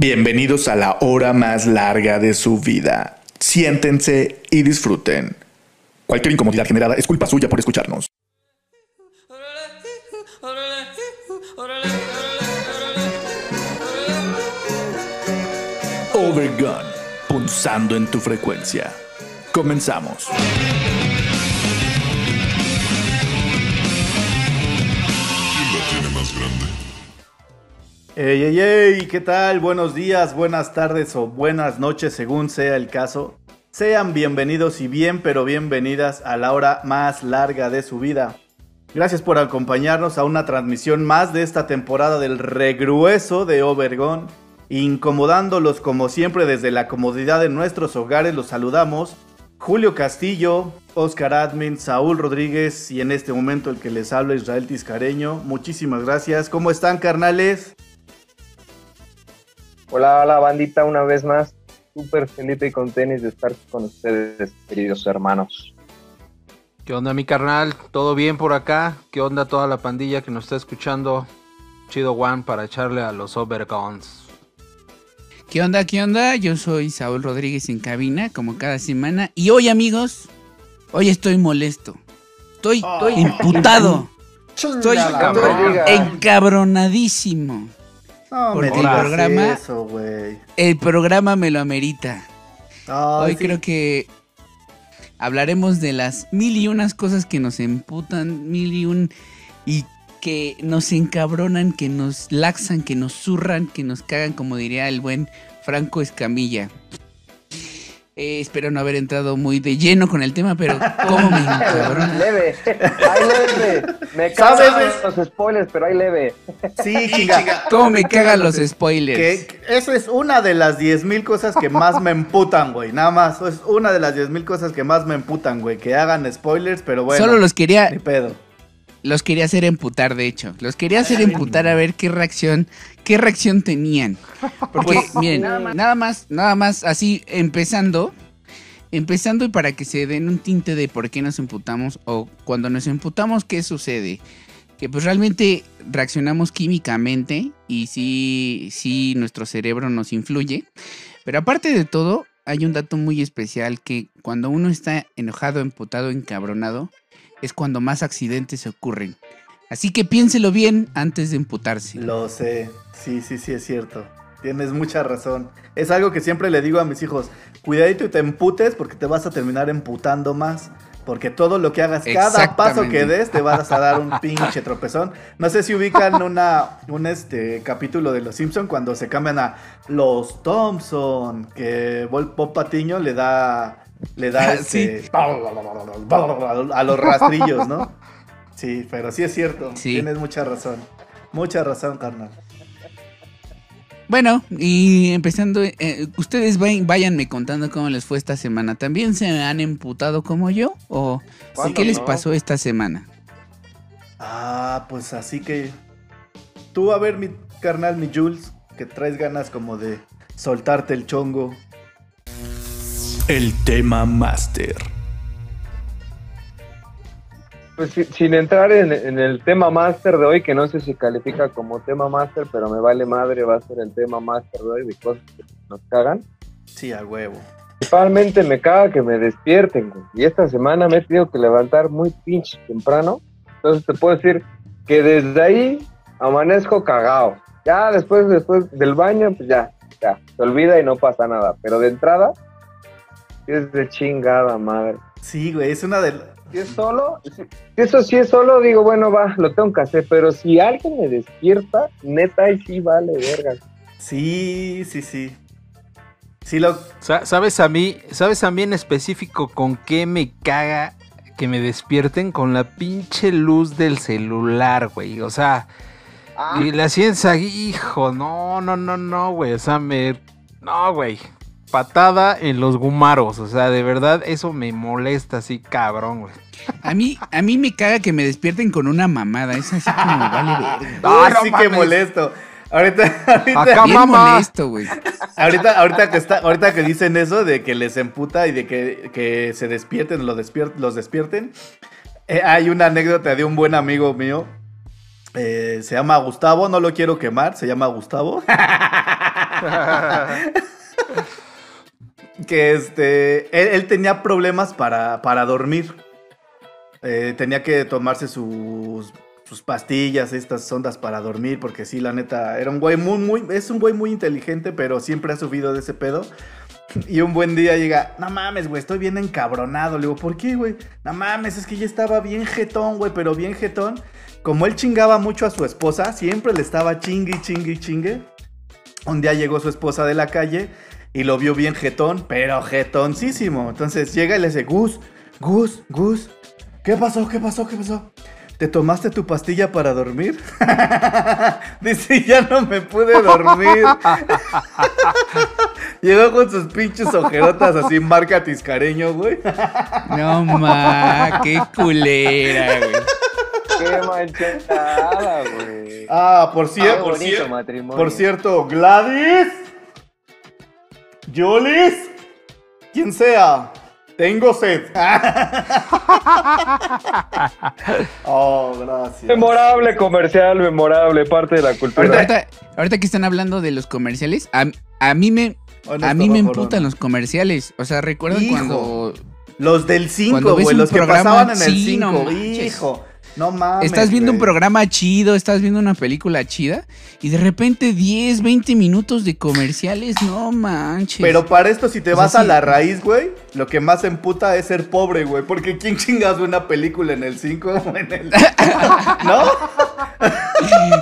Bienvenidos a la hora más larga de su vida. Siéntense y disfruten. Cualquier incomodidad generada es culpa suya por escucharnos. Overgun, punzando en tu frecuencia. Comenzamos. Ey, ey, ey, ¿qué tal? Buenos días, buenas tardes o buenas noches, según sea el caso. Sean bienvenidos y bien, pero bienvenidas a la hora más larga de su vida. Gracias por acompañarnos a una transmisión más de esta temporada del regrueso de Obergón. Incomodándolos como siempre desde la comodidad de nuestros hogares, los saludamos. Julio Castillo, Oscar Admin, Saúl Rodríguez y en este momento el que les habla Israel Tiscareño. Muchísimas gracias. ¿Cómo están, carnales? Hola, hola bandita, una vez más. Súper feliz y con tenis de estar con ustedes, queridos hermanos. ¿Qué onda mi carnal? ¿Todo bien por acá? ¿Qué onda toda la pandilla que nos está escuchando? Chido One para echarle a los Overguns. ¿Qué onda? ¿Qué onda? Yo soy Saúl Rodríguez en cabina, como cada semana. Y hoy, amigos, hoy estoy molesto. Estoy, estoy imputado. Estoy encabronadísimo. No Porque me el programa- eso, güey. El programa me lo amerita. Hoy sí. creo que hablaremos de las mil y unas cosas que nos emputan, mil y un y que nos encabronan, que nos laxan, que nos zurran, que nos cagan, como diría el buen Franco Escamilla. Eh, espero no haber entrado muy de lleno con el tema, pero cómo me encabrona. Leve, ay leve. Me cagan los spoilers, pero hay leve. Sí, chinga. Cómo me cagan los spoilers. Que eso es una de las 10.000 cosas que más me emputan, güey. Nada más. Es una de las 10.000 cosas que más me emputan, güey. Que hagan spoilers, pero bueno. Solo los quería Ni pedo. Los quería hacer emputar, de hecho. Los quería hacer emputar a ver qué reacción, qué reacción tenían. Porque, Pues, miren, nada más, nada más, así empezando. Empezando y para que se den un tinte de por qué nos emputamos o cuando nos emputamos, ¿qué sucede? Que pues realmente reaccionamos químicamente y sí, sí nuestro cerebro nos influye. Pero aparte de todo, hay un dato muy especial que cuando uno está enojado, emputado, encabronado, es cuando más accidentes ocurren. Así que piénselo bien antes de emputarse. Lo sé. Sí, sí, sí, es cierto. Tienes mucha razón. Es algo que siempre le digo a mis hijos. Cuidadito y te emputes porque te vas a terminar emputando más. Porque todo lo que hagas, cada paso que des, te vas a dar un pinche tropezón. No sé si ubican una, un este, capítulo de Los Simpson cuando se cambian a Los Thompson, que Bob Patiño le da, le da este, a los rastrillos, ¿no? Sí, pero sí es cierto. Sí. Tienes mucha razón. Mucha razón, carnal. Bueno, y empezando, eh, ustedes váyanme contando cómo les fue esta semana. ¿También se han emputado como yo? ¿O ¿Cuándo qué les no? pasó esta semana? Ah, pues así que. Tú, a ver, mi carnal, mi Jules, que traes ganas como de soltarte el chongo. El tema máster. Pues si- sin entrar en, en el tema máster de hoy, que no sé si califica como tema máster, pero me vale madre, va a ser el tema máster de hoy de cosas que nos cagan. Sí, a huevo. Principalmente me caga que me despierten, güey. Y esta semana me he tenido que levantar muy pinche temprano. Entonces te puedo decir que desde ahí amanezco cagado. Ya después, después del baño, pues ya, ya, se olvida y no pasa nada. Pero de entrada, es de chingada madre. Sí, güey, es una de. Si es solo, si- eso sí es solo, digo, bueno, va, lo tengo que hacer. Pero si alguien me despierta, neta, ahí sí vale, verga. Sí, sí, sí. Sí, lo. Sa- ¿Sabes a mí? ¿Sabes a mí en específico con qué me caga que me despierten? Con la pinche luz del celular, güey. O sea, y la ciencia, hijo, no, no, no, no, güey. O sea, me... No, güey. Patada en los gumaros. O sea, de verdad, eso me molesta así, cabrón, güey. A mí, a mí me caga que me despierten con una mamada. Es así como vale verga. Ah, Uy, no sí que molesto. Ahorita, ahorita, Acá, mamá. molesto, güey. ahorita, ahorita que está, ahorita que dicen eso de que les emputa y de que, que se despierten, lo despier- los despierten. eh, hay una anécdota de un buen amigo mío. eh, se llama Gustavo, no lo quiero quemar, se llama Gustavo. que este, él, tenía problemas para, para dormir. Eh, tenía que tomarse sus, sus pastillas, estas ondas para dormir, porque sí, la neta, era un güey muy, muy, es un güey muy inteligente, pero siempre ha subido de ese pedo. Y un buen día llega, no mames, güey, estoy bien encabronado. Le digo, ¿por qué, güey? No mames, es que ya estaba bien jetón, güey, pero bien jetón. Como él chingaba mucho a su esposa, siempre le estaba chingue, chingue, chingue. Un día llegó su esposa de la calle y lo vio bien jetón, pero jetoncísimo. Entonces llega y le dice, Gus, Gus, Gus, ¿qué pasó? ¿Qué pasó? ¿Qué pasó? ¿Te tomaste tu pastilla para dormir? Dice, ya no me pude dormir. Llegó con sus pinches ojerotas así, marca tiscareño, güey. No ma, qué culera, güey. Qué manchada, güey. Ah, por cierto, por, bonito cier- matrimonio. por cierto, Gladys, Julis, quien sea, tengo sed. oh, gracias. Memorable comercial, memorable, parte de la cultura. Ahorita, ahorita que están hablando de los comerciales, a, a mí me, a mí me emputan los comerciales. O sea, ¿recuerdan Hijo. cuando Los del 5, Cuando ves güey, los que programa, pasaban en el sí, no 5. manches. Hijo, no mames. estás viendo un programa chido, estás viendo una película chida y de repente 10, 20 minutos de comerciales? No manches. Pero para esto, si te O sea, vas a sí. la raíz, güey, lo que más emputa es ser pobre, güey. Porque ¿quién chingas ve una película en el 5 o en el... ¿No?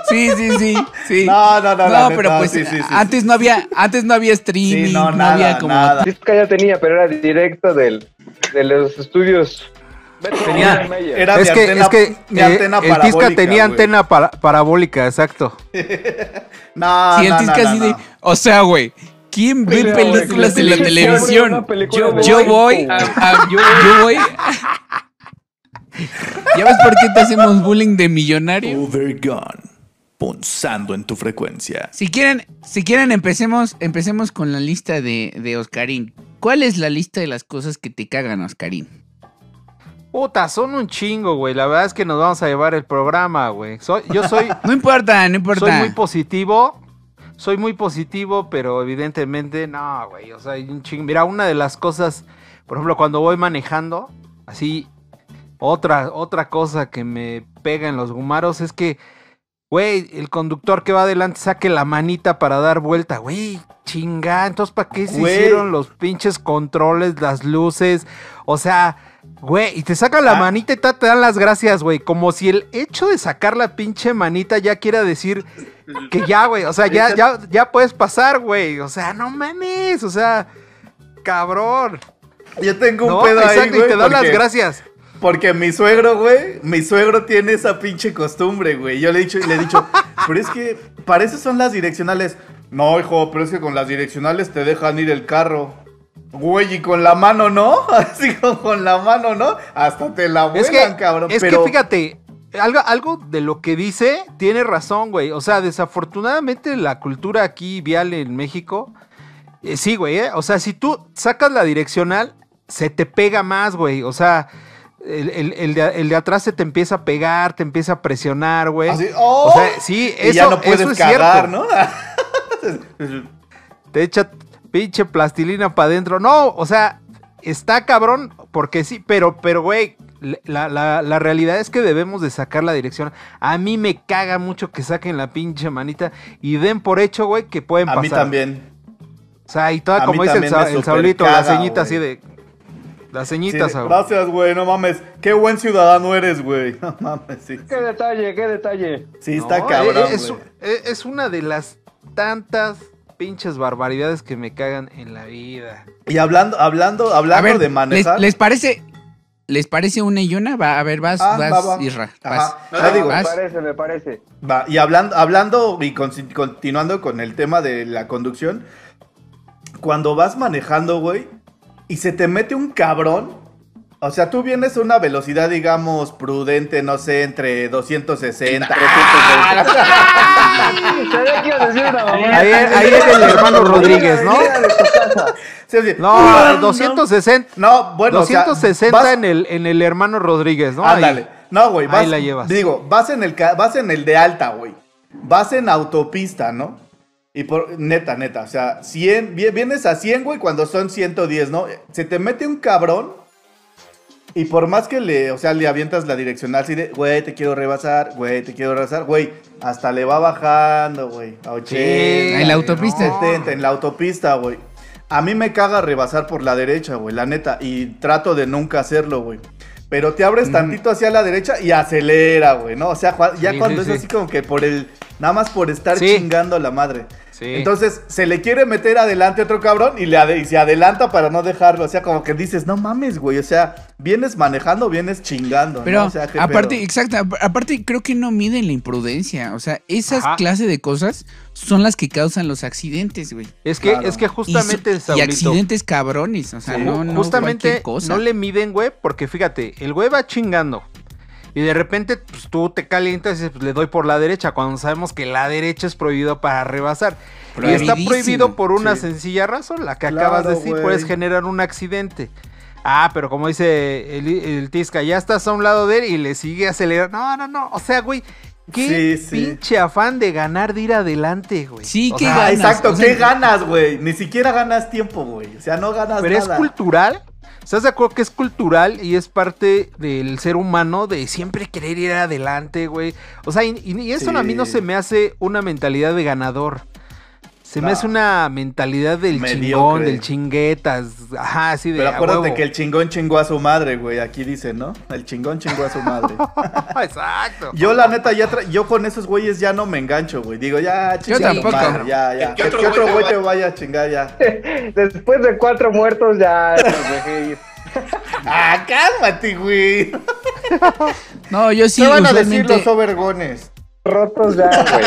Sí, sí, sí, sí. No, no, no, No, neta, pero pues sí, sí, sí, antes no había, antes no había streaming, Sí, no, no, nada, había como nada. Ya tenía, pero era directo del, de los estudios. Tenía-. Era Es mi que, antena, es que mi eh, antena el Tisca tenía antena para- parabólica, exacto. No, Sí, el no, Tisca no, así no, de, no. o sea, güey, ¿quién ve Mira, películas en la televisión? de Yo voy, güey. a- a- yo, yo voy. ¿Ya ves por qué te hacemos bullying de millonario? Overgone. Punzando en tu frecuencia. Si quieren, si quieren empecemos, empecemos con la lista de, de Oscarín. ¿Cuál es la lista de las cosas que te cagan, Oscarín? Puta, son un chingo, güey. La verdad es que nos vamos a llevar el programa, güey. Soy, yo soy, No importa, no importa. soy muy positivo. Soy muy positivo, pero evidentemente no, güey. O sea, hay un chingo. Mira, una de las cosas, por ejemplo, cuando voy manejando, así, otra, otra cosa que me pega en los gumaros es que, güey, el conductor que va adelante saque la manita para dar vuelta, güey. Chinga, entonces, ¿para qué se Güey. hicieron los pinches controles, las luces? O sea, güey, y te sacan la Ah. manita y te dan las gracias, güey. Como si el hecho de sacar la pinche manita ya quiera decir que ya, güey. O sea, ya, ya, ya puedes pasar, güey. O sea, no mames. O sea, cabrón. Yo tengo un No, pedo ahí, exacto, güey, y te dan las gracias. Porque mi suegro, güey, mi suegro tiene esa pinche costumbre, güey. Yo le he dicho, le he dicho, pero es que para eso son las direccionales. No, hijo, pero es que con las direccionales te dejan ir el carro. Güey, y con la mano, ¿no? Así como con la mano, ¿no? Hasta te la vuelan, Es que, cabrón. es pero que fíjate, algo, algo de lo que dice tiene razón, güey. O sea, desafortunadamente la cultura aquí vial en México, eh, sí, güey, ¿eh? O sea, si tú sacas la direccional, se te pega más, güey. O sea, el, el- el de, el de atrás se te empieza a pegar, te empieza a presionar, güey. así, ¡oh! O sea, sí, y eso, ya no puedes eso es cagar, cierto. ¿no? Te echa pinche plastilina para adentro. No, o sea, está cabrón, porque sí, pero, pero, güey, la, la- la realidad es que debemos de sacar la dirección. A mí me caga mucho que saquen la pinche manita y den por hecho, güey, que pueden A pasar. mí también. O sea, y toda, A como dice el, el Saulito, la caga, ceñita así de... La Sí, ceñita, Saúl. gracias, güey, no mames. Qué buen ciudadano eres, güey. No mames, sí. Qué detalle, qué detalle. Sí, está No, cabrón, eh, es, es- es una de las tantas pinches barbaridades que me cagan en la vida. Y hablando, hablando, hablando ver, de ¿les, manejar. les parece, les parece una y una? Va, a ver, vas, Ah, vas, va, va. Isra, Ajá. vas. No, te digo, me parece, me parece. Va, y hablando, hablando y con- continuando con el tema de la conducción, cuando vas manejando, güey, y se te mete un cabrón, o sea, tú vienes a una velocidad, digamos, prudente, no sé, entre 260, 320. Sabía que ibas a decir una mamá. Ahí, ahí es el hermano Rodríguez, ¿no? Sí, sí. No, 260. No, bueno, o sea, 260 vas- en, el, en el hermano Rodríguez, ¿no? Ahí. Ándale. No, güey, Ahí vas. la llevas. Digo, vas en el ca- vas en el de alta, güey. Vas en autopista, ¿no? Y por, neta, neta, o sea, 100, vi- vienes a 100, güey, cuando son 110, ¿no? Se te mete un cabrón y por más que le, o sea, le avientas la direccional así de, güey, te quiero rebasar, güey, te quiero rebasar, güey, hasta le va bajando, güey, a 80. En la autopista. 70, en la autopista, güey. A mí me caga rebasar por la derecha, güey, la neta, y trato de nunca hacerlo, güey. Pero te abres tantito hacia la derecha y acelera, güey, ¿no? O sea, ya Sí, cuando sí, es sí. así como que por el, nada más por estar chingando a la madre. Sí. Entonces se le quiere meter adelante otro cabrón y, le ade- y se adelanta para no dejarlo. O sea, como que dices, no mames, güey. O sea, vienes manejando, vienes chingando. Pero ¿no? O sea, ¿qué aparte, pedo? exacto, ap- aparte creo que no miden la imprudencia. O sea, esas Ajá. clases de cosas son las que causan los accidentes, güey. Es que, Claro. es que Y justamente, y, Saulito, accidentes cabrones. O sea, Sí. no, no justamente cosa. no le miden, güey, porque fíjate, el güey va chingando. Y de repente, pues tú te calientas y dices, pues le doy por la derecha, cuando sabemos que la derecha es prohibido para rebasar. Y está prohibido por una Sí. sencilla razón, la que Claro, acabas de decir, güey. puedes generar un accidente. Ah, pero como dice el, el Tisca, ya estás a un lado de él y le sigue acelerando. No, no, no. O sea, güey, qué Sí, sí. pinche afán de ganar, de ir adelante, güey. Sí, O qué sea, ganas, exacto, o sea- ¿qué ganas, güey? Ni siquiera ganas tiempo, güey. O sea, no ganas Pero es nada. cultural. ¿Estás de acuerdo que es cultural y es parte del ser humano de siempre querer ir adelante, güey? O sea, y, eso Sí. a mí no se me hace una mentalidad de ganador. Se me hace una mentalidad del Mediocre. chingón, del chinguetas. Ajá, así de. Pero a acuérdate huevo. que el chingón chingó a su madre, güey. Aquí dice, ¿no? El chingón chingó a su madre. Exacto. Yo, la neta, ya tra- yo con esos güeyes ya no me engancho, güey. Digo, ya, Yo chinga tu tampoco. madre, ya, ya. ¿Qué Que, otro otro güey te vaya a chingar ya. Después de cuatro muertos ya los dejé ir. ah, cálmate, güey. No, yo sí, ¿Qué van a decir usualmente, los overgones? Rotos ya, güey.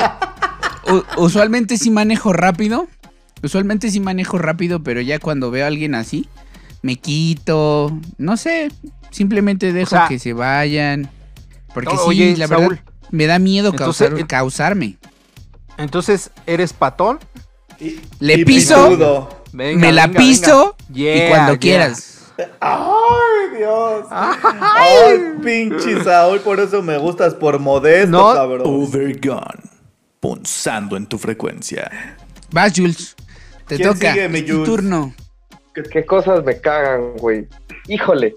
Usualmente sí manejo rápido. Usualmente sí manejo rápido, pero ya cuando veo a alguien así, me quito. No sé, simplemente dejo sea, que se vayan. Porque no, sí, oye, la Saúl, verdad, me da miedo entonces, causar- causarme. Entonces, ¿eres patón? Y- Le y piso. Venga, me la venga, piso venga. y cuando yeah. quieras. Ay, Dios. Ay, pinche Saúl, por eso me gustas por modesto, No. cabrón. Overgone. Punzando en tu frecuencia. Vas, Jules. Te ¿Quién toca. sigue, mi Jules? turno. ¿Qué cosas me cagan, güey? Híjole.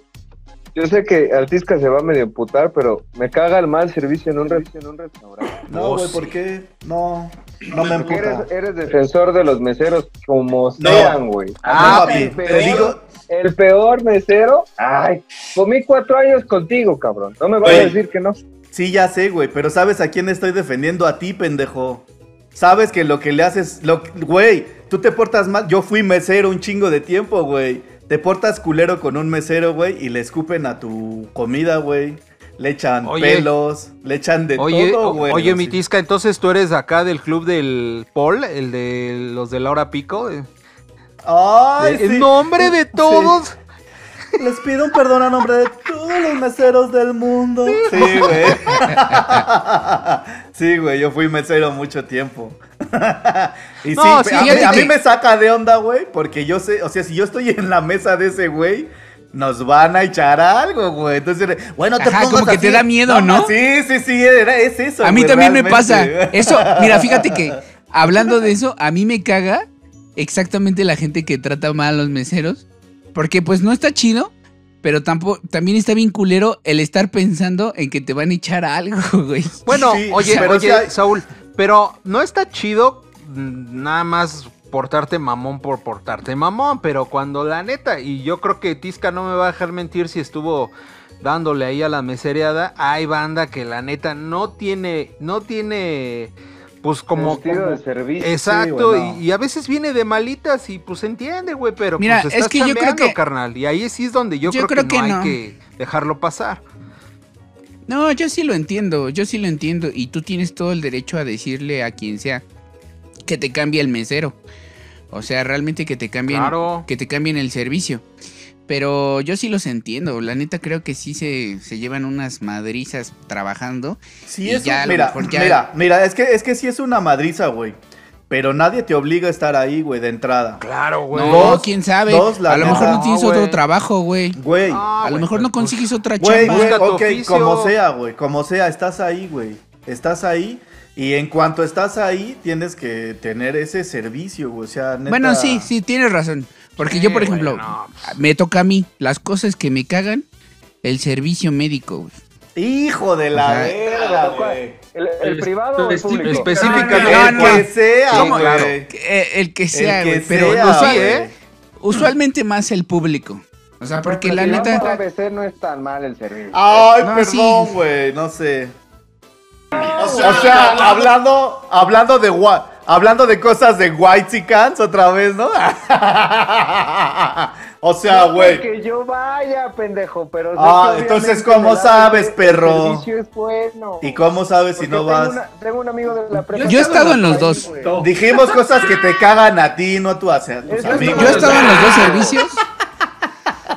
Yo sé que Altisca se va a medio emputar, pero me caga el mal servicio en un, re- en un restaurante. No, Oh, güey, sí. ¿por qué? No, no me Porque emputa. eres, eres defensor de los meseros como No. sean, güey. Ah, el papi, te peor- digo- El peor mesero. Ay, comí cuatro años contigo, cabrón. No me vas a decir que no. Sí, ya sé, güey, pero ¿sabes a quién estoy defendiendo? A ti, pendejo. Sabes que lo que le haces, lo, güey, tú te portas mal. Yo fui mesero un chingo de tiempo, güey. Te portas culero con un mesero, güey, y le escupen a tu comida, güey. Le echan Oye. pelos, le echan de Oye, todo, güey. oye, mi tisca, entonces tú eres acá del club del Paul, el de los de Laura Pico. eh. Ay, en sí. nombre de Sí. Les pido un perdón a nombre de todos los meseros del mundo. Sí, güey. Sí, güey, yo fui mesero mucho tiempo. y No, sí, sí, a, mí, a me saca de onda, güey, porque yo sé, o sea, si yo estoy en la mesa de ese güey, nos van a echar algo, güey. Entonces, bueno, te Ajá, como que te da miedo, ¿no? Sí, sí, sí, era, es eso. A mí güey, también me pasa. Eso, mira, fíjate que hablando de eso, a mí me caga exactamente la gente que trata mal a los meseros. Porque pues no está chido, pero tampoco, también está bien culero el estar pensando en que te van a echar algo, güey. Bueno, Sí, oye, pero oye, hay- Saúl, pero no está chido mm, nada más portarte mamón por portarte mamón, pero cuando la neta, y yo creo que Tisca no me va a dejar mentir si estuvo dándole ahí a la mesereada, hay banda que la neta no tiene, no tiene, pues como... Sentido de servicio. Exacto, Sí, y, y a veces viene de malitas y pues entiende, güey, pero Mira, pues es estás que yo creo que- carnal, y ahí sí es donde yo, Yo creo, creo que, no que hay no. que dejarlo pasar. No, yo sí lo entiendo, yo sí lo entiendo. Y tú tienes todo el derecho a decirle a quien sea que te cambie el mesero. O sea, realmente que te cambien, Claro. que te cambien el servicio. Pero yo sí los entiendo. La neta creo que sí se, se llevan unas madrizas trabajando. Sí, es ya un- mira, ya- mira, mira, es que, es que sí es una madriza, güey. Pero nadie te obliga a estar ahí, güey, de entrada. Claro, güey. No, Dos- quién sabe. dos, la a lo neta. mejor no tienes No, otro güey. trabajo, güey. Güey, Ah, a lo güey, mejor pues, no consigues otra güey, chamba. güey, tu ok, oficio. como sea, güey, como sea, estás ahí, güey. Estás ahí Y en cuanto estás ahí, tienes que tener ese servicio, güey. O sea, neta- Bueno, sí, sí, tienes razón. Porque yo, por ejemplo, me toca a mí las cosas que me cagan, el servicio médico. güey. Hijo de la O sea, verga, güey. ¿El, el privado o el público? Específicamente. No, El no, que sea, güey. Eh, el que sea, El que güey. Pero sea, usual- güey. usualmente más el público. O sea, porque la Si vamos a neta. ABC no es tan mal el servicio. Ay, No, perdón, sí. güey, no sé. O sea, hablando, hablando de gua- hablando de cosas de White Cans otra vez, ¿no? o sea, No güey. Que yo vaya, pendejo, pero... Ah, entonces, ¿cómo sabes, perro? El servicio es bueno. ¿Y cómo sabes si no tengo vas? una- tengo un amigo de la prepa. Yo he estado en los dos. Dijimos cosas que te cagan a ti, no a tu hacia tus amigos. Yo he estado en los dos servicios.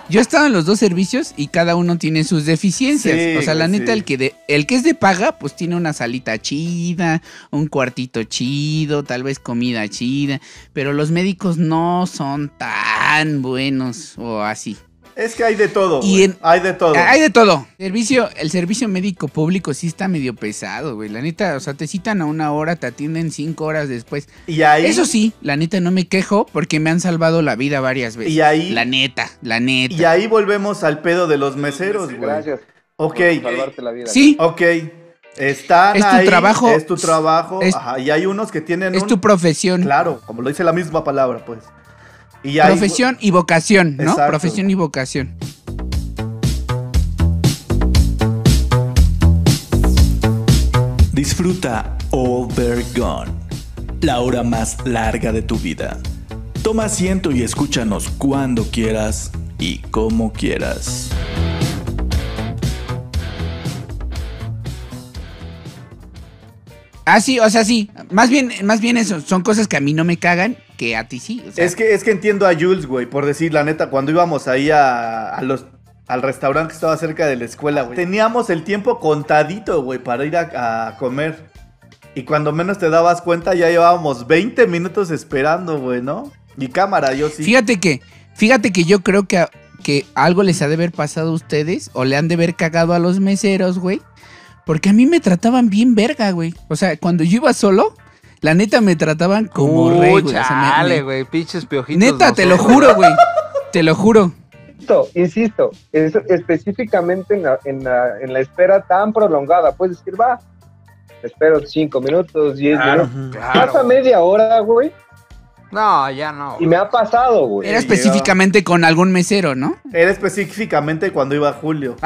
Yo he estado en los dos servicios y cada uno tiene sus deficiencias. Sí, o sea, la neta, sí. el que de, el que es de paga, pues tiene una salita chida, un cuartito chido, tal vez comida chida. Pero los médicos no son tan buenos o así. Es que hay de todo, Y en- Hay de todo. Hay de todo. Servicio, el servicio médico público sí está medio pesado, güey. La neta, o sea, te citan a una hora, te atienden cinco horas después. Y ahí Eso sí, la neta no me quejo porque me han salvado la vida varias veces. Y ahí- La neta, la neta. y ahí volvemos al pedo de los meseros, güey. Gracias. Ok. por salvarte la vida. Sí, Ok. Están Es tu ahí, trabajo. Es tu trabajo. Es- ajá, y hay unos que tienen es un- tu profesión. Claro, como lo dice la misma palabra, pues. Y Profesión y vocación, ¿no? Exacto. Profesión y vocación. Disfruta All Bear Gone, la hora más larga de tu vida. Toma asiento y escúchanos cuando quieras y como quieras. Ah, sí, o sea, sí. Más bien, más bien eso. Son cosas que a mí no me cagan, que a ti sí. o sea, Es que, es que entiendo a Jules, güey, por decir la neta, cuando íbamos ahí a, a los, al restaurante que estaba cerca de la escuela, güey. Teníamos el tiempo contadito, güey, para ir a, a comer. Y cuando menos te dabas cuenta, ya llevábamos 20 minutos esperando, güey, ¿no? Y cámara, yo sí. Fíjate que, fíjate que yo creo que, que algo les ha de haber pasado a ustedes o le han de haber cagado a los meseros, güey. Porque a mí me trataban bien verga, güey. O sea, cuando yo iba solo, la neta me trataban como Uy, rey, güey. O sea, me- chale, me- güey, pinches piojitos. Neta, te lo juro, güey. Te lo juro. Insisto, insisto, es- específicamente en la, en, la, en la espera tan prolongada. Puedes decir, va, espero cinco minutos, diez Claro. minutos. Claro. Pasa media hora, güey, No, ya no. y me ha pasado, güey. Era llegaba. específicamente con algún mesero, ¿no? Era específicamente cuando iba Julio.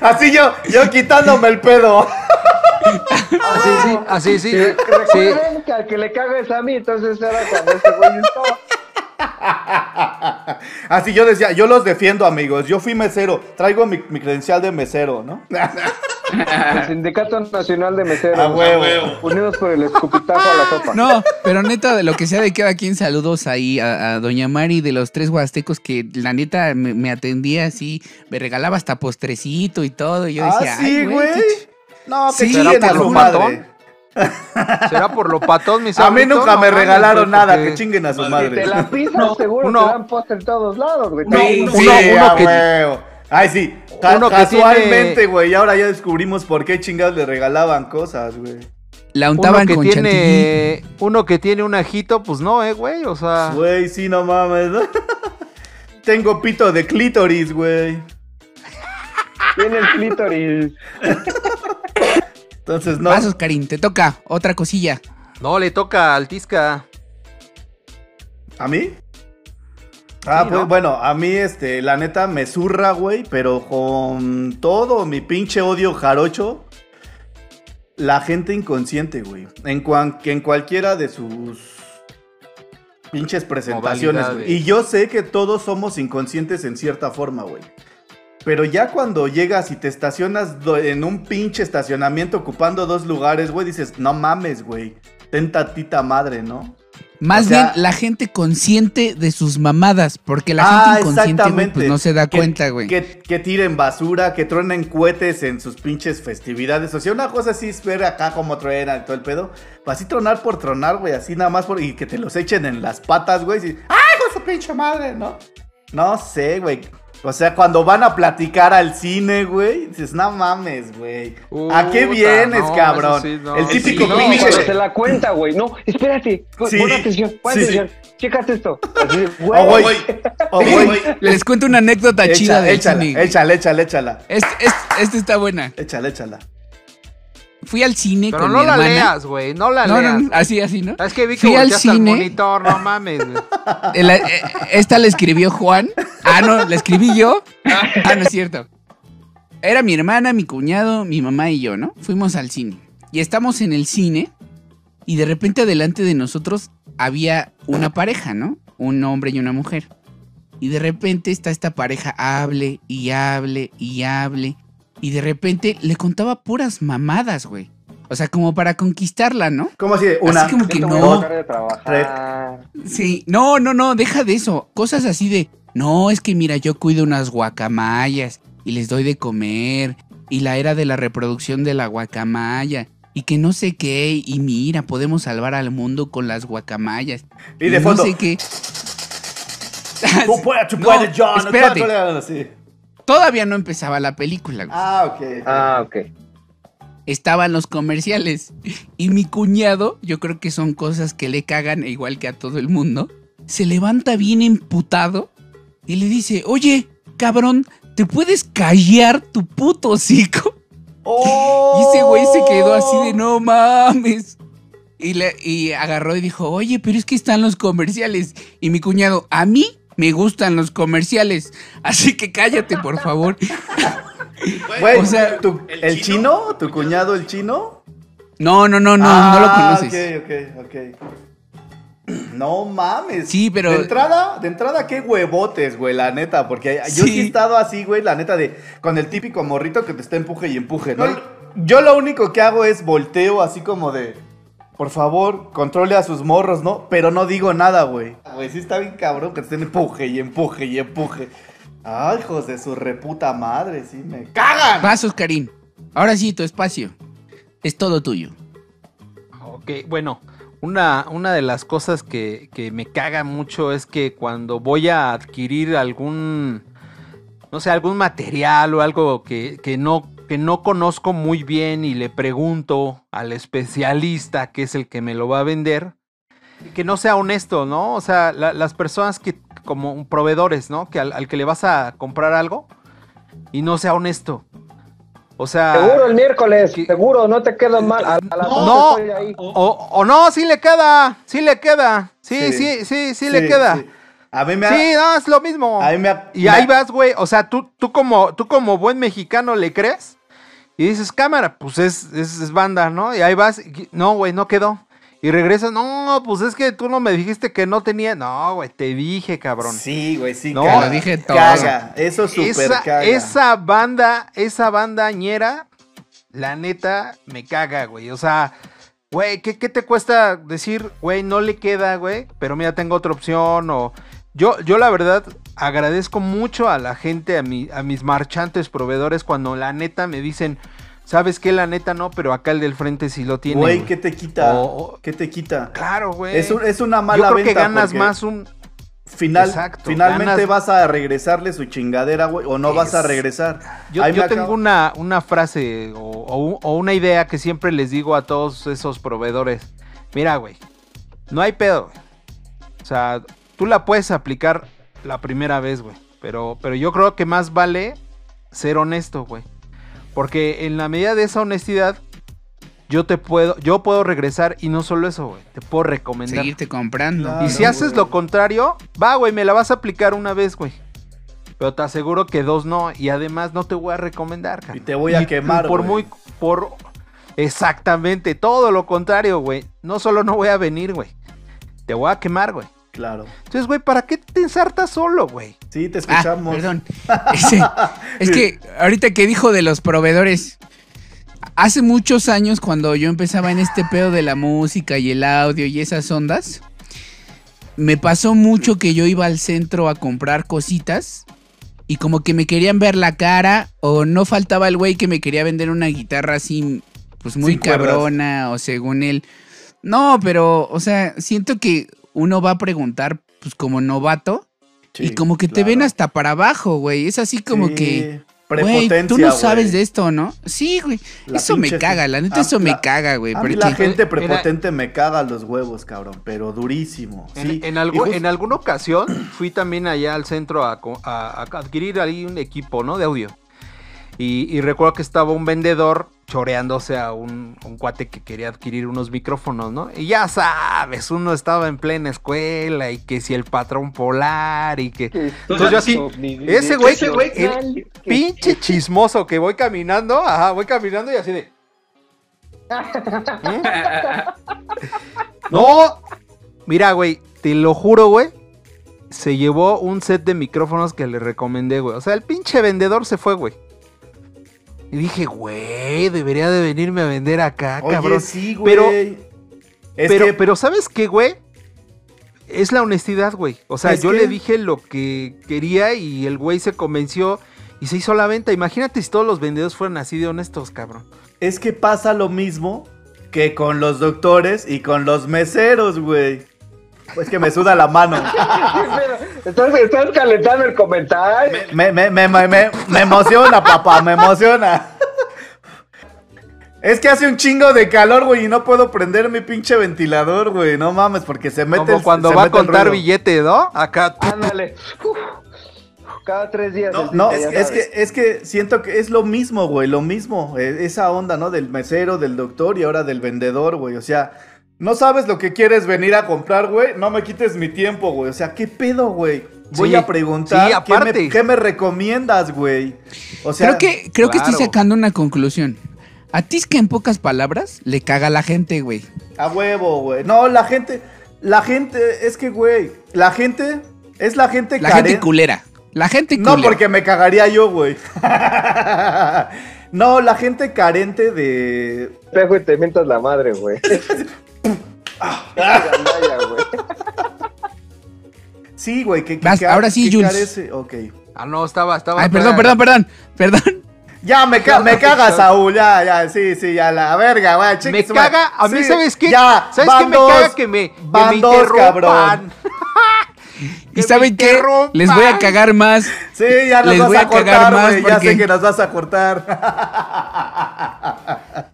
Así yo, yo quitándome el pedo. Así sí, así sí. Sí, Sí. Recuerden que al que le caga es a mí, entonces era cuando ese güey estaba. Así yo decía, yo los defiendo, amigos. Yo fui mesero. Traigo mi, mi credencial de mesero, ¿no? El Sindicato Nacional de Meseros. A huevo. Unidos por el escupitajo a la sopa. No, pero neta, de lo que sea de cada quien, saludos ahí a, a Doña Mari de los tres huastecos que la neta me, me atendía así, me regalaba hasta postrecito y todo. Y yo ah, decía, sí, "Ay, güey. qué No, que Sí, chinguen ¿será a por su lo madre. ¿Será por lo patón, mis A mí nunca No me regalaron nada, porque- que chinguen a su Si madre. te la pisas, seguro uno- te dan post en todos lados, güey. No, uno- uno que-. Ay, sí. Ca- Uno que casualmente, tiene- güey. Y ahora ya descubrimos por qué chingados le regalaban cosas, güey. La Uno untaban que con chantilly. tiene, uno que tiene un ajito, pues no, eh, güey, o sea, Güey, sí, no mames. Tengo pito de clítoris, güey. Tiene el clítoris. Entonces, no. Vas, Oscarín, te toca otra cosilla. no le toca al Tisca. ¿A mí? Ah, Sí, pues ¿no? bueno, a mí, este, la neta me zurra, güey, pero con todo mi pinche odio jarocho, la gente inconsciente, güey. En, cuan- en cualquiera de sus pinches presentaciones, güey. Y yo sé que todos somos inconscientes en cierta forma, güey. Pero ya cuando llegas y te estacionas en un pinche estacionamiento ocupando dos lugares, güey, dices, no mames, güey. Ten tatita madre, ¿no? Más O sea- bien la gente consciente de sus mamadas, porque la Ah, gente inconsciente, güey, pues no se da Que- cuenta, güey. Que, que tiren basura, que truenen cohetes en sus pinches festividades. O sea, una cosa así es ver acá como truenan y todo el pedo. Pues así tronar por tronar, güey. Así nada más por. Y que te los echen en las patas, güey. y- ¡Ay, con su pinche madre! ¿No? No sé, güey. O sea, cuando van a platicar al cine, güey, dices, no mames, güey. ¿A qué vienes, no, cabrón? eso sí, no. El típico Sí, pinche. se la cuenta, güey. No, espérate. Sí, Pon atención, pon atención. Chécate esto. Así, Oh, güey. Oh, güey. Les cuento una anécdota chida del échala, cine. échala, échala, échala. Este, este- este está buena. Échala, échala. Fui al cine Pero con no mi la hermana. leas, güey. No la No, leas. no, no, así, así, ¿no? Es que vi que Fui al volteaste al cine. monitor, no mames, eh, esta la escribió Juan. Ah, no, la escribí yo. Ah, no es cierto. Era mi hermana, mi cuñado, mi mamá y yo, ¿no? Fuimos al cine. Y estamos en el cine y de repente delante de nosotros había una pareja, ¿no? Un hombre y una mujer. Y de repente está esta pareja, hable y hable y hable. Y de repente le contaba puras mamadas, güey. O sea, como para conquistarla, ¿no? ¿Cómo así? Una. Así como que no. Sí, no, no, no, deja de eso. Cosas así de, no, es que mira, yo cuido unas guacamayas y les doy de comer y la era de la reproducción de la guacamaya y que no sé qué y mira, podemos salvar al mundo con las guacamayas. Y de no fondo. sé qué. Tú puedes, tú No, puedes, John. espérate. tú puedes, sí. Todavía no empezaba la película. güey. Ah, ok. Ah, ok. Estaban los comerciales y mi cuñado, yo creo que son cosas que le cagan igual que a todo el mundo, se levanta bien emputado y le dice, oye, cabrón, ¿te puedes callar tu puto hocico? Oh. Y ese güey se quedó así de no mames. Y, le- y agarró y dijo, oye, pero es que están los comerciales. Y mi cuñado, a mí me gustan los comerciales. Así que cállate, por favor. Güey, O sea, ¿tu- ¿el, chino? ¿Tu cuñado el chino? No, no, no, no, no lo Ah, conoces. Ok, ok, ok. No mames. Sí, pero- De entrada, de entrada, qué huevotes, güey, la neta. Porque yo sí Sí. he estado así, güey, la neta, de con el típico morrito que te está empuje y empuje, ¿no? Yo lo único que hago es volteo así como de. Por favor, controle a sus morros, ¿no? Pero no digo nada, güey. Güey, sí está bien cabrón que te estén empuje y empuje y empuje. Ay, hijos de su reputa madre, sí me cagan. Pasos, Karim. Ahora sí, tu espacio. Es todo tuyo. Ok, bueno, una, una de las cosas que, que me caga mucho es que cuando voy a adquirir algún, no sé, algún material o algo que, que no, que no conozco muy bien y le pregunto al especialista, que es el que me lo va a vender, que no sea honesto, ¿no? O sea, la- las personas que, como proveedores, ¿no? Que al, al que le vas a comprar algo y no sea honesto. O sea... Seguro el miércoles, que- seguro, no te quedo mal. A, a las No. ahí. O, o no, sí le queda, sí le queda. Sí, sí, Sí. sí, sí, le queda. sí. A mí me Sí, ha... no, es lo mismo. a mí me ha- Y me ahí ha- vas, güey. O sea, tú, tú, como, tú como buen mexicano le crees y dices, cámara, pues es, es, es banda, ¿no? Y ahí vas, y- no, güey, no quedó. Y regresas, no, pues es que tú no me dijiste que no tenía. No, güey, te dije, cabrón. Sí, güey, sí. No, caga. lo dije todo. Caga, eso súper esa, caga. esa banda, esa banda ñera, la neta, me caga, güey. O sea, güey, ¿qué, qué te cuesta decir, güey, no le queda, güey? Pero mira, tengo otra opción. O. Yo, yo la verdad, agradezco mucho a la gente, a, mi, a mis marchantes proveedores, cuando la neta me dicen, ¿sabes qué? La neta no, pero acá el del frente sí lo tiene. Güey, güey". ¿qué te quita? ¿Qué te quita? Claro, güey. Es, un- es una Yo mala creo venta que ganas más un. Final, Exacto, finalmente ganas- vas a regresarle su chingadera, güey, o no vas a Es- regresar. Yo, yo tengo acabo- una, una frase o, o un- o una idea que siempre les digo a todos esos proveedores. Mira, güey, no hay pedo. O sea, tú la puedes aplicar la primera vez, güey. Pero, pero yo creo que más vale ser honesto, güey. Porque en la medida de esa honestidad, yo te puedo, yo puedo regresar y no solo eso, güey. Te puedo recomendar. Seguirte comprando. Claro. Y si haces lo contrario, va, güey, me la vas a aplicar una vez, güey. Pero te aseguro que dos no. Y además no te voy a recomendar, cara. Y te voy a quemar, Por güey. muy. Por. Exactamente. Todo lo contrario, güey. No solo no voy a venir, güey. Te voy a quemar, güey. Claro. Entonces, güey, ¿para qué te ensartas solo, güey? Sí, te Ah, escuchamos. perdón. Es que ahorita que dijo de los proveedores, hace muchos años cuando yo empezaba en este pedo de la música y el audio y esas ondas, me pasó mucho que yo iba al centro a comprar cositas y como que me querían ver la cara o no faltaba el güey que me quería vender una guitarra así, pues muy Sin cuerdas. cabrona o según él. No, pero, o sea, siento que uno va a preguntar, pues como novato, y como que te ven hasta para abajo, güey. Es así como Sí, que, güey, tú no sabes de esto, ¿no? Sí, güey. Eso me caga, la neta, a- eso me la- caga, güey. Porque la gente Era- prepotente me caga los huevos, cabrón, pero durísimo. En, sí. en en alguna ocasión fui también allá al centro a, a- a adquirir ahí un equipo, ¿no? De audio. Y, y recuerdo que estaba un vendedor choreándose a un, un cuate que quería adquirir unos micrófonos, ¿no? Y ya sabes, uno estaba en plena escuela y que si el patrón polar y que... Entonces yo así, ese güey, el pinche chismoso que voy caminando, ajá, voy caminando y así de... ¿Mm? No, mira, güey, te lo juro, güey. Se llevó un set de micrófonos que le recomendé, güey. O sea, el pinche vendedor se fue, güey. Y dije, güey, debería de venirme a vender acá, Oye, cabrón. sí, güey. Pero- es pero, que pero ¿sabes qué, güey? Es la honestidad, güey. O sea, yo que- le dije lo que quería y el güey se convenció y se hizo la venta. Imagínate si todos los vendedores fueran así de honestos, cabrón. es que pasa lo mismo que con los doctores y con los meseros, güey. Pues que me suda la mano. Estás, estás calentando el comentario. Me, me, me, me, me- me emociona, papá, me emociona. Es que hace un chingo de calor, güey, y no puedo prender mi pinche ventilador, güey. No mames, porque se mete Como el- cuando se va a contar billete, ¿no? Acá. Ándale. Uf. Cada tres días. No, es, que, es que siento que es lo mismo, güey, lo mismo. eh, Esa onda, ¿no? Del mesero, del doctor y ahora del vendedor, güey. O sea, no sabes lo que quieres venir a comprar, güey. No me quites mi tiempo, güey. O sea, ¿qué pedo, güey? Voy Sí, a preguntar, sí, ¿qué, aparte. me, qué me recomiendas, güey? O sea, creo que, creo que estoy sacando una conclusión. A ti es que en pocas palabras le caga a la gente, güey. a huevo, güey. No, la gente, la gente, es que, güey, la gente, es la gente La gente culera. La gente culera. No, porque me cagaría yo, güey. no, la gente carente de, espejo y te mientas la madre, güey. Güey. Sí, güey, que, que- que- ahora sí, que Jules. carece- Ok. Ah, no, estaba, estaba. Ay, perdón, perdón, perdón. Perdón. Ya me, ca- me caga Saúl, ya, ya, sí, sí, ya la verga, güey. Me caga, a mí, Sí, ¿sabes qué? Ya, ¿Sabes qué me dos, caga? Que me, que van me dos, interrumpan. cabrón. ¿Y Que saben qué? Les voy a cagar más. Sí, ya nos Les vas voy a a cagar cortar, más güey. Ya sé que nos vas a cortar.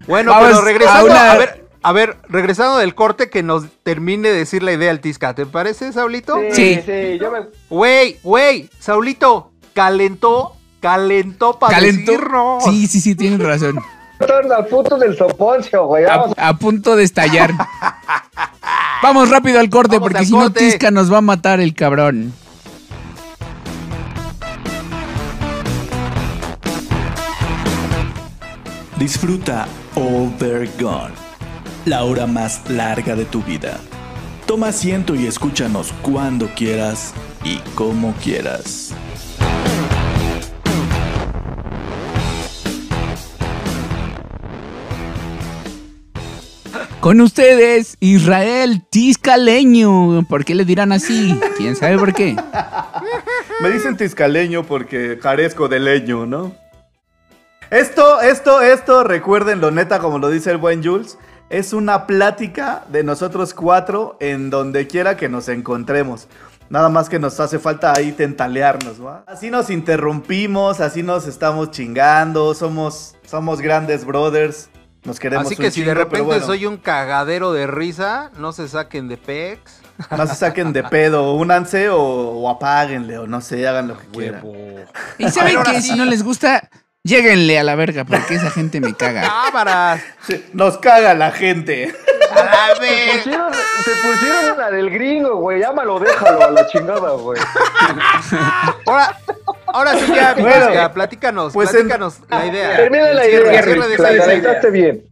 Bueno, Vamos pero regresando, a una- a ver, a ver, regresando del corte que nos termine de decir la idea al Tisca, ¿te parece, Saulito? Sí. Sí, sí, yo me. Güey, güey, Saulito, calentó, calentó para Calentó. decirnos. Sí, sí, sí, tienen razón. Al puto del soponcio, güey. A, punto de estallar. Vamos rápido al corte, Vamos porque si no. Tisca nos va a matar el cabrón. Disfruta All They're Gone, la hora más larga de tu vida. Toma asiento y escúchanos cuando quieras y como quieras. Con ustedes, Israel Tiscaleño. ¿Por qué le dirán así? ¿Quién sabe por qué? Me dicen tiscaleño porque carezco de leño, ¿no? Esto, esto, esto, recuérdenlo, neta, como lo dice el buen Jules, es una plática de nosotros cuatro en donde quiera que nos encontremos. Nada más que nos hace falta ahí tentalearnos, ¿va? Así nos interrumpimos, así nos estamos chingando, somos, somos grandes brothers, nos queremos Así un que si de chingo, repente bueno, soy un cagadero de risa, no se saquen de pex. No se saquen de pedo, únanse o, o apáguenle, o no sé, hagan lo que quieran. Y saben que si no les gusta, lléguenle a la verga, porque esa gente me caga. ¡Cámaras! Nos caga la gente. A ver. Pusieron- se pusieron la del gringo, güey. Llámalo, déjalo a la chingada, güey. Ahora, ahora sí ya, Bueno, Tisca, platícanos, pues en- platícanos la idea. Termina la idea, cierra de Rick. esa La idea. bien.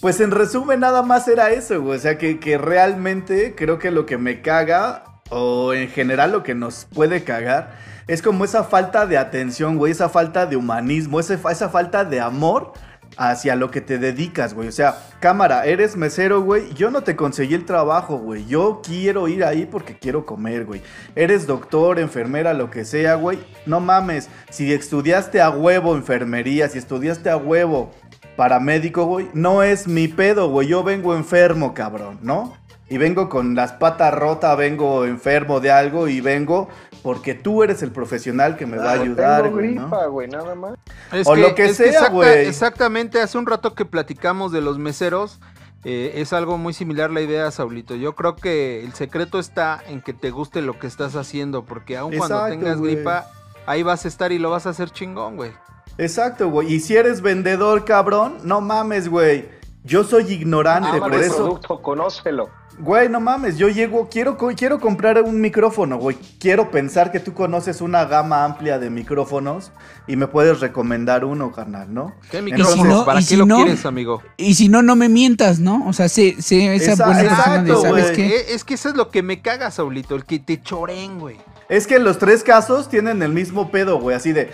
Pues en resumen nada más era eso, güey. O sea que, que realmente creo que lo que me caga, o en general lo que nos puede cagar, es como esa falta de atención, güey. Esa falta de humanismo, ese fa- esa falta de amor hacia lo que te dedicas, güey. O sea, cámara, eres mesero, güey. Yo no te conseguí el trabajo, güey. Yo quiero ir ahí porque quiero comer, güey. Eres doctor, enfermera, lo que sea, güey. No mames. Si estudiaste a huevo enfermería, si estudiaste a huevo paramédico, güey, no es mi pedo, güey. Yo vengo enfermo, cabrón, ¿no? Y vengo con las patas rotas, vengo enfermo de algo y vengo porque tú eres el profesional que me va a ayudar, Tengo güey, ¿no? gripa, güey, nada más. Es O lo que sea, exacta- güey. exactamente, hace un rato que platicamos de los meseros, eh, es algo muy similar la idea, Saulito. Yo creo que el secreto está en que te guste lo que estás haciendo, porque aun cuando tengas güey. gripa, ahí vas a estar y lo vas a hacer chingón, güey. Exacto, güey. Y si eres vendedor, cabrón, no mames, güey. Yo soy ignorante, Ama por el eso. producto, conócelo. Güey, no mames, yo llego, quiero, quiero comprar un micrófono, güey. Quiero pensar que tú conoces una gama amplia de micrófonos y me puedes recomendar uno, carnal, ¿no? ¿Qué micrófono? no- ¿Para y qué si lo no- quieres, amigo? Y si no, no me mientas, ¿no? O sea, sé, sé esa Esa- buena persona de, exacto, ¿sabes qué? Eh, Es que eso es lo que me caga, Saulito, el que te choren, güey. Es que los tres casos tienen el mismo pedo, güey. Así de.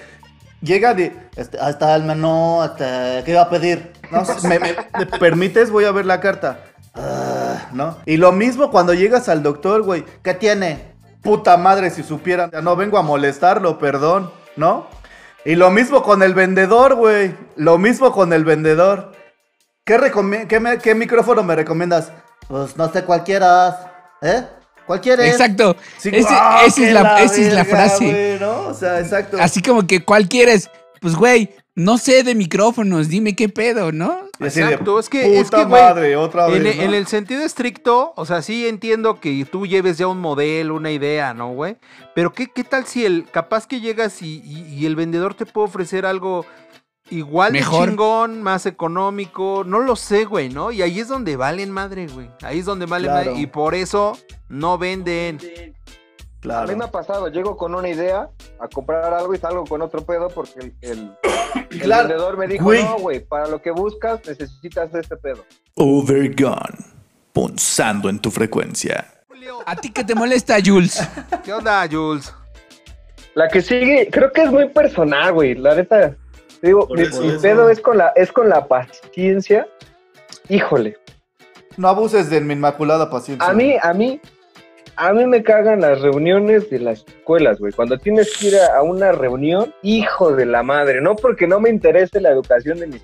Llega de. Este, hasta el menú, hasta. ¿Qué va a pedir? No, me, me- ¿me permites? Voy a ver la carta. ¿No? Y lo mismo cuando llegas al doctor, güey. ¿Qué tiene? Puta madre, si supieran. Ya no vengo a molestarlo, perdón, ¿no? Y lo mismo con el vendedor, güey. Lo mismo con el vendedor. ¿Qué, qué, me- qué micrófono me recomiendas? Pues no sé, cualquiera. ¿Eh? ¿Cualquiera? Exacto. Sí, Ese- ¡ah, esa, es la, esa es la frase. güey, ¿no? O sea, exacto. Así como que cualquiera es, pues güey, no sé de micrófonos, dime qué pedo, ¿no? Exacto, es que, es que, güey, madre, otra vez. en, ¿no? en el sentido estricto, o sea, sí entiendo que tú lleves ya un modelo, una idea, ¿no, güey? Pero ¿qué, qué tal si el, capaz que llegas y, y- y el vendedor te puede ofrecer algo igual Mejor. de chingón, más económico, no lo sé, güey, ¿no? Y ahí es donde valen madre, güey. Ahí es donde valen Claro. madre. Y por eso no venden. Claro. A mí me ha pasado, llego con una idea a comprar algo y salgo con otro pedo porque el, el- el Claro. vendedor me dijo, Güey. no, güey, para lo que buscas necesitas este pedo. Overgone. Punzando en tu frecuencia. ¿A ti qué te molesta, Jules? ¿Qué onda, Jules? La que sigue, creo que es muy personal, güey. La neta, te digo, mi, eso, mi pedo es con la, es con la paciencia. Híjole, No abuses de mi inmaculada paciencia. a mí, a mí, a mí me cagan las reuniones de las escuelas, güey. Cuando tienes que ir a, a una reunión, hijo de la madre. No porque no me interese la educación de mis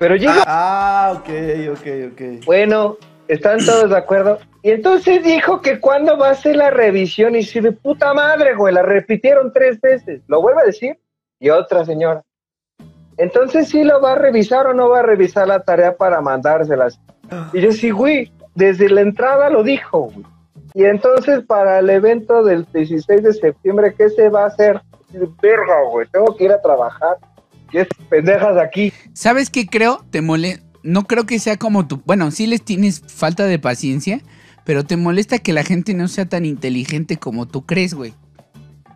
pero llega Ah, ok, ok, ok. Bueno, están todos de acuerdo. Y entonces dijo que cuándo va a ser la revisión y si de puta madre, güey, la repitieron tres veces. Lo vuelve a decir y otra señora. Entonces sí lo va a revisar o no va a revisar la tarea para mandárselas. Y yo sí, güey, desde la entrada lo dijo, güey. Y entonces para el evento del 16 de septiembre, ¿qué se va a hacer? Verga, güey, tengo que ir a trabajar. Y es pendejas aquí. ¿Sabes qué creo? Te mole... No creo que sea como tú. Bueno, sí les tienes falta de paciencia, pero te molesta que la gente no sea tan inteligente como tú crees, güey.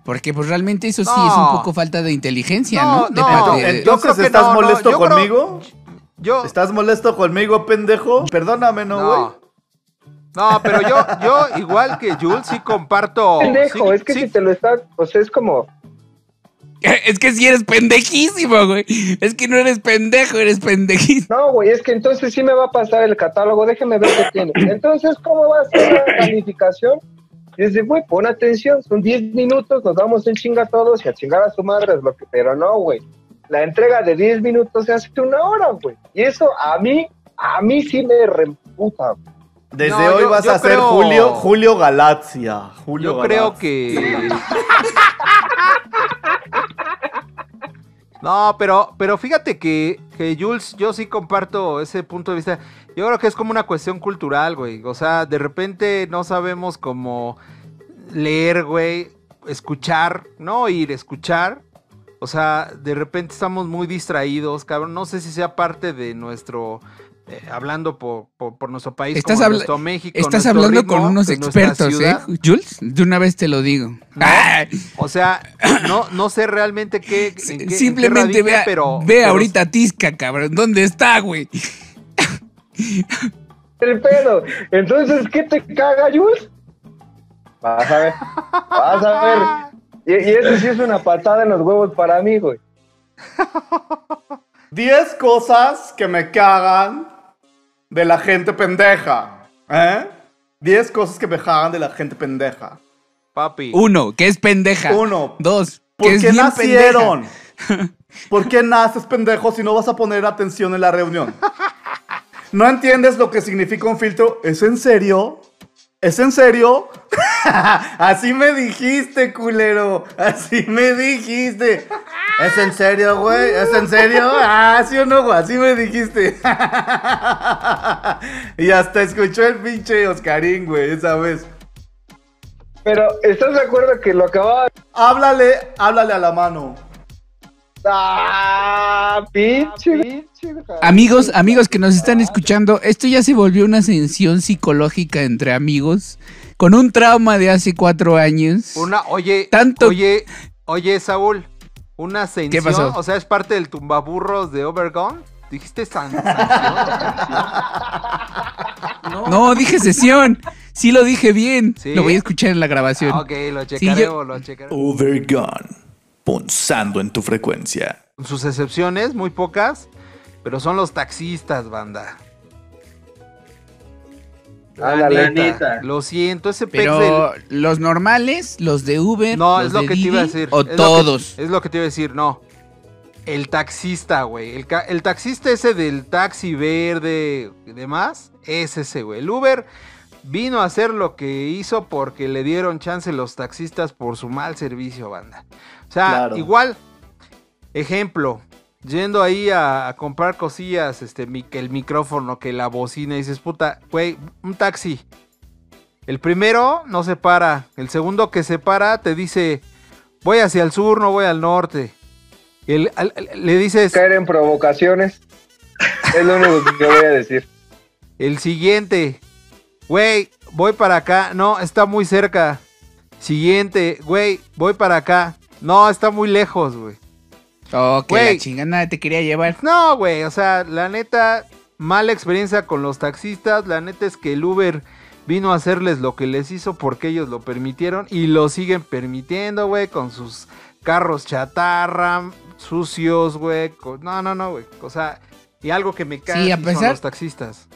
Porque pues realmente eso sí No. es un poco falta de inteligencia, ¿no? No, De no, parte de- yo Entonces, creo que ¿estás no, no, molesto conmigo? Yo. ¿Estás molesto conmigo, pendejo? Perdóname, ¿no, güey? No. Pero yo, yo, igual que Jules, sí comparto. Pendejo, sí- es que sí- si te lo estás, pues es como, Es que si eres pendejísimo, güey. Es que no eres pendejo, eres pendejísimo. no, güey, es que entonces sí me va a pasar el catálogo, déjeme ver qué tiene. Entonces, ¿cómo va a ser la calificación? Y dice, güey, pon atención, son 10 minutos, nos vamos en chinga todos y a chingar a su madre es lo que, pero no, güey. La entrega de 10 minutos se hace una hora, güey. Y eso a mí, a mí sí me reputa, güey. Desde No, hoy yo- vas yo a ser creo- Julio, Julio Galaxia. Julio Yo creo que. No, pero, pero fíjate que, que Jules, yo sí comparto ese punto de vista. Yo creo que es como una cuestión cultural, güey. O sea, de repente no sabemos cómo leer, güey, escuchar, no oír, escuchar. O sea, de repente estamos muy distraídos, cabrón. No sé si sea parte de nuestro, eh, hablando por, por, por nuestro país, Estás como nuestro México. Estás nuestro hablando ritmo, con unos expertos, ¿eh? Jules, de una vez te lo digo. O sea, no, no sé realmente qué. en qué- en qué Simplemente radica, ve, a- pero, ve pero- ahorita a Tisca, cabrón. ¿Dónde está, güey? El pedo. Entonces, ¿qué te caga, Jules? Vas a ver, vas a ver. Y, y eso sí es una patada en los huevos para mí, güey. 10 cosas que me cagan de la gente pendeja. ¿Eh? 10 cosas que me cagan de la gente pendeja. Papi. Uno, que es pendeja. Uno. Dos, ¿Por que qué bien nacieron? ¿Por qué naces pendejo si no vas a poner atención en la reunión? ¿No entiendes lo que significa un filtro? ¿Es en serio? ¿Es en serio? Así me dijiste, culero. Así me dijiste. ¿Es en serio, güey? ¿Es en serio? Ah, sí o no, güey. Así me dijiste. y hasta escuchó el pinche Oscarín, güey, esa vez. Pero, ¿estás de acuerdo que lo acababa Háblale, háblale a la mano. ¡Ah! Pinche. Amigos, amigos que nos están escuchando, esto ya se volvió una ascensión psicológica entre amigos con un trauma de hace cuatro años. Una, oye, Tanto- oye, oye, Saúl, una ascensión, pasó? o sea, es parte del tumbaburros de Overgone. Dijiste san- sanción. no. No, dije sesión. Sí lo dije bien. ¿Sí? Lo voy a escuchar en la grabación. Ah, ok, lo Sí, checaremos, yo- lo checaremos. Overgone. Punzando en tu frecuencia. Sus excepciones, muy pocas, pero son los taxistas, banda. La Ándale. neta, Lo siento, ese pex del- Pero los normales, los de Uber, No, los es lo de que te iba a decir. o es lo que- todos. es lo que te iba a decir, no. El taxista, güey. El, el taxista ese del taxi verde y demás, es ese, güey. El Uber vino a hacer lo que hizo porque le dieron chance los taxistas por su mal servicio, banda. O sea, Claro. igual, ejemplo, yendo ahí a, a comprar cosillas, este, el micrófono, que la bocina, y dices, puta, güey, un taxi. El primero no se para, el segundo que se para te dice, voy hacia el sur, no voy al norte. El- al- al- le dices, Caer en provocaciones. Es lo único que voy a decir. el siguiente, güey, voy para acá, no, está muy cerca. Siguiente, güey, voy para acá. No, está muy lejos, güey. Oh, que Güey. la chingada te quería llevar. No, güey, o sea, la neta, mala experiencia con los taxistas. La neta es que el Uber vino a hacerles lo que les hizo porque ellos lo permitieron y lo siguen permitiendo, güey, con sus carros chatarra, sucios, güey. No, no, no, güey. O sea, y algo que me cae Sí, a son los taxistas.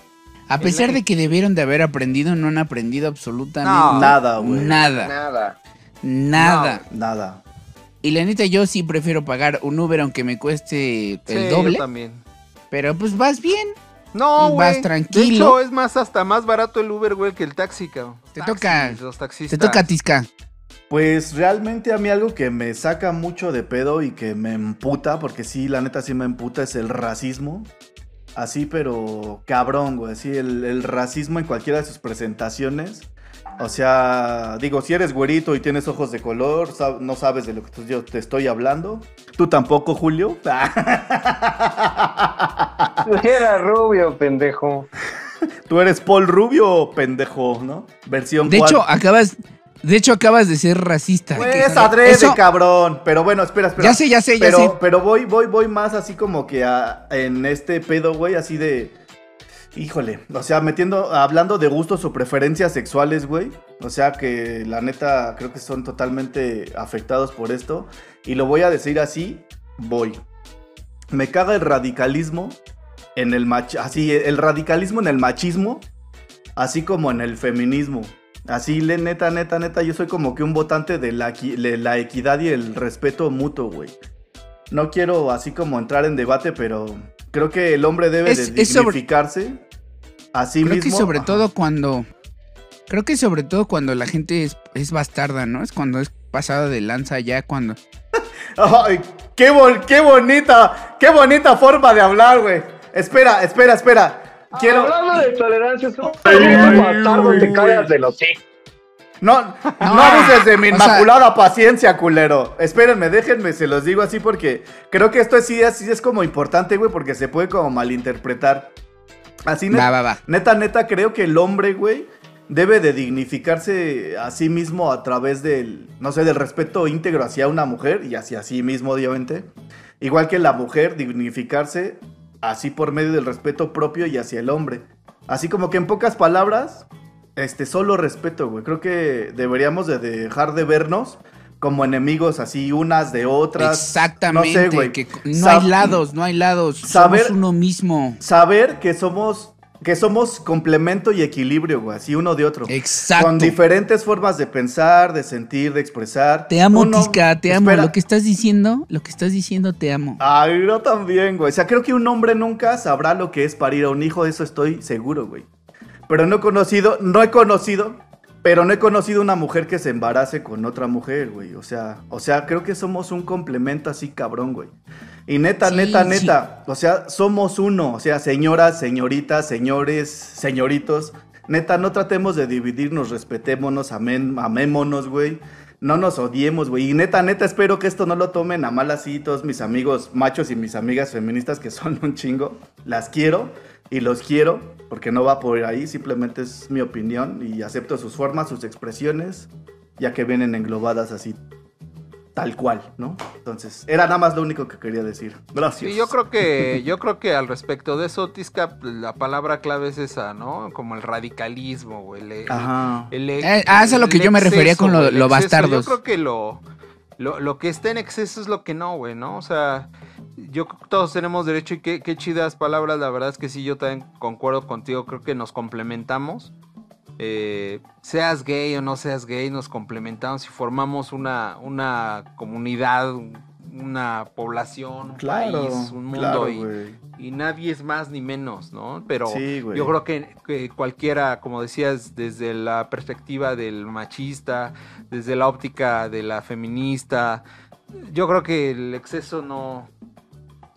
A pesar de que debieron de haber aprendido, no han aprendido absolutamente No. Nada, güey. Nada. Nada. Nada. Nada. Y la neta, yo sí prefiero pagar un Uber aunque me cueste el Sí, yo doble. también. Pero pues vas bien. No, güey. vas tranquilo. De hecho, es más hasta más barato el Uber, güey, que el taxi, cabrón. Te Taxis, toca- Los Te taxistas. toca Tisca. Pues realmente a mí algo que me saca mucho de pedo y que me emputa, porque sí, la neta sí me emputa, es el racismo. Así, pero cabrón, güey. Así, el, el racismo en cualquiera de sus presentaciones. O sea, digo, si eres güerito y tienes ojos de color, sab- no sabes de lo que yo te estoy hablando. Tú tampoco, Julio. Era rubio, pendejo. Tú eres Paul Rubio, pendejo, ¿no? Versión De hecho, acabas. De hecho, acabas de ser racista. Pues adrede, eso- cabrón. Pero bueno, espera, espera. Ya sé, ya sé, ya pero, sé. Pero voy, voy, voy más así como que a- en este pedo, güey, así de. Híjole. O sea, metiendo, hablando de gustos o preferencias sexuales, güey. O sea que la neta creo que son totalmente afectados por esto. Y lo voy a decir así, voy. Me caga el radicalismo en el mach así, el radicalismo en el machismo, así como en el feminismo. Así, neta, neta, neta, yo soy como que un votante de la equidad y el respeto mutuo, güey. No quiero así como entrar en debate, pero creo que el hombre debe Es- de es sobre- dignificarse a sí Creo mismo. que sobre Ajá. todo cuando. Creo que sobre todo cuando la gente es, es bastarda, ¿no? Es cuando es pasada de lanza ya cuando. Ay, qué, bon- qué bonita, qué bonita forma de hablar, güey. Espera, espera, espera. Quiero... Hablando de tolerancia, es un bastardo, te callas de los sí. No, no abuses de mi o sea- inmaculada paciencia, culero. Espérenme, déjenme, se los digo así porque creo que esto sí, sí es como importante, güey, porque se puede como malinterpretar. Así, net- Va, va, va. neta, neta, creo que el hombre, güey, debe de dignificarse a sí mismo a través del, no sé, del respeto íntegro hacia una mujer y hacia sí mismo, obviamente. Igual que la mujer, dignificarse así por medio del respeto propio y hacia el hombre. Así como que en pocas palabras, este, solo respeto, güey. Creo que deberíamos de dejar de vernos como enemigos así unas de otras. Exactamente. No sé, güey. que no Sab- hay lados, no hay lados. Saber- Somos uno mismo. Saber que somos que somos complemento y equilibrio, güey, así uno de otro. Exacto. Con diferentes formas de pensar, de sentir, de expresar. Te amo, Uno- Tisca, te amo. espera. Lo que estás diciendo, lo que estás diciendo, te amo. Ay, yo también, güey. O sea, creo que un hombre nunca sabrá lo que es parir a un hijo, eso estoy seguro, güey. Pero no he conocido, no he conocido, pero no he conocido una mujer que se embarace con otra mujer, güey. O sea, o sea, creo que somos un complemento así cabrón, güey. Y neta, Sí, neta, sí. neta, o sea, somos uno, o sea, señoras, señoritas, señores, señoritos. Neta, no tratemos de dividirnos, respetémonos, amén, amémonos, güey. No nos odiemos, güey. Y neta, neta, espero que esto no lo tomen a mal así todos mis amigos machos y mis amigas feministas que son un chingo. Las quiero y los quiero porque no va por ahí, simplemente es mi opinión y acepto sus formas, sus expresiones, ya que vienen englobadas así tal cual, ¿no? Entonces, era nada más lo único que quería decir. Gracias. Sí, yo creo que, yo creo que al respecto de eso, Tisca, la palabra clave es esa, ¿no? Como el radicalismo, güey. el- Ajá. el- Eh, ah, eso es a lo el que yo me refería con lo- el bastardos. Yo creo que lo, lo, lo que está en exceso es lo que no, güey, ¿no? O sea, yo creo que todos tenemos derecho y qué, qué chidas palabras, la verdad es que sí, yo también concuerdo contigo, creo que nos complementamos. Eh, seas gay o no seas gay, nos complementamos y formamos una, una comunidad, una población, un Claro, país, un mundo claro, y, nadie es más ni menos, ¿no? Pero Sí, yo creo que, que cualquiera, como decías, desde la perspectiva del machista, desde la óptica de la feminista, yo creo que el exceso no...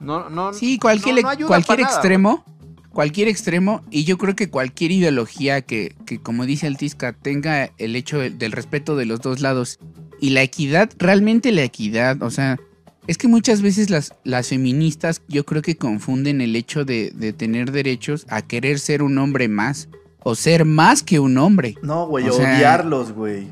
no, no Sí, cualquier, no- no ayuda cualquier para nada, extremo, cualquier extremo, y yo creo que cualquier ideología que, que, como dice el Tisca, tenga el hecho del, del respeto de los dos lados y la equidad, realmente la equidad, o sea, es que muchas veces las, las feministas yo creo que confunden el hecho de, de tener derechos a querer ser un hombre más o ser más que un hombre. No, güey, O sea- odiarlos, güey.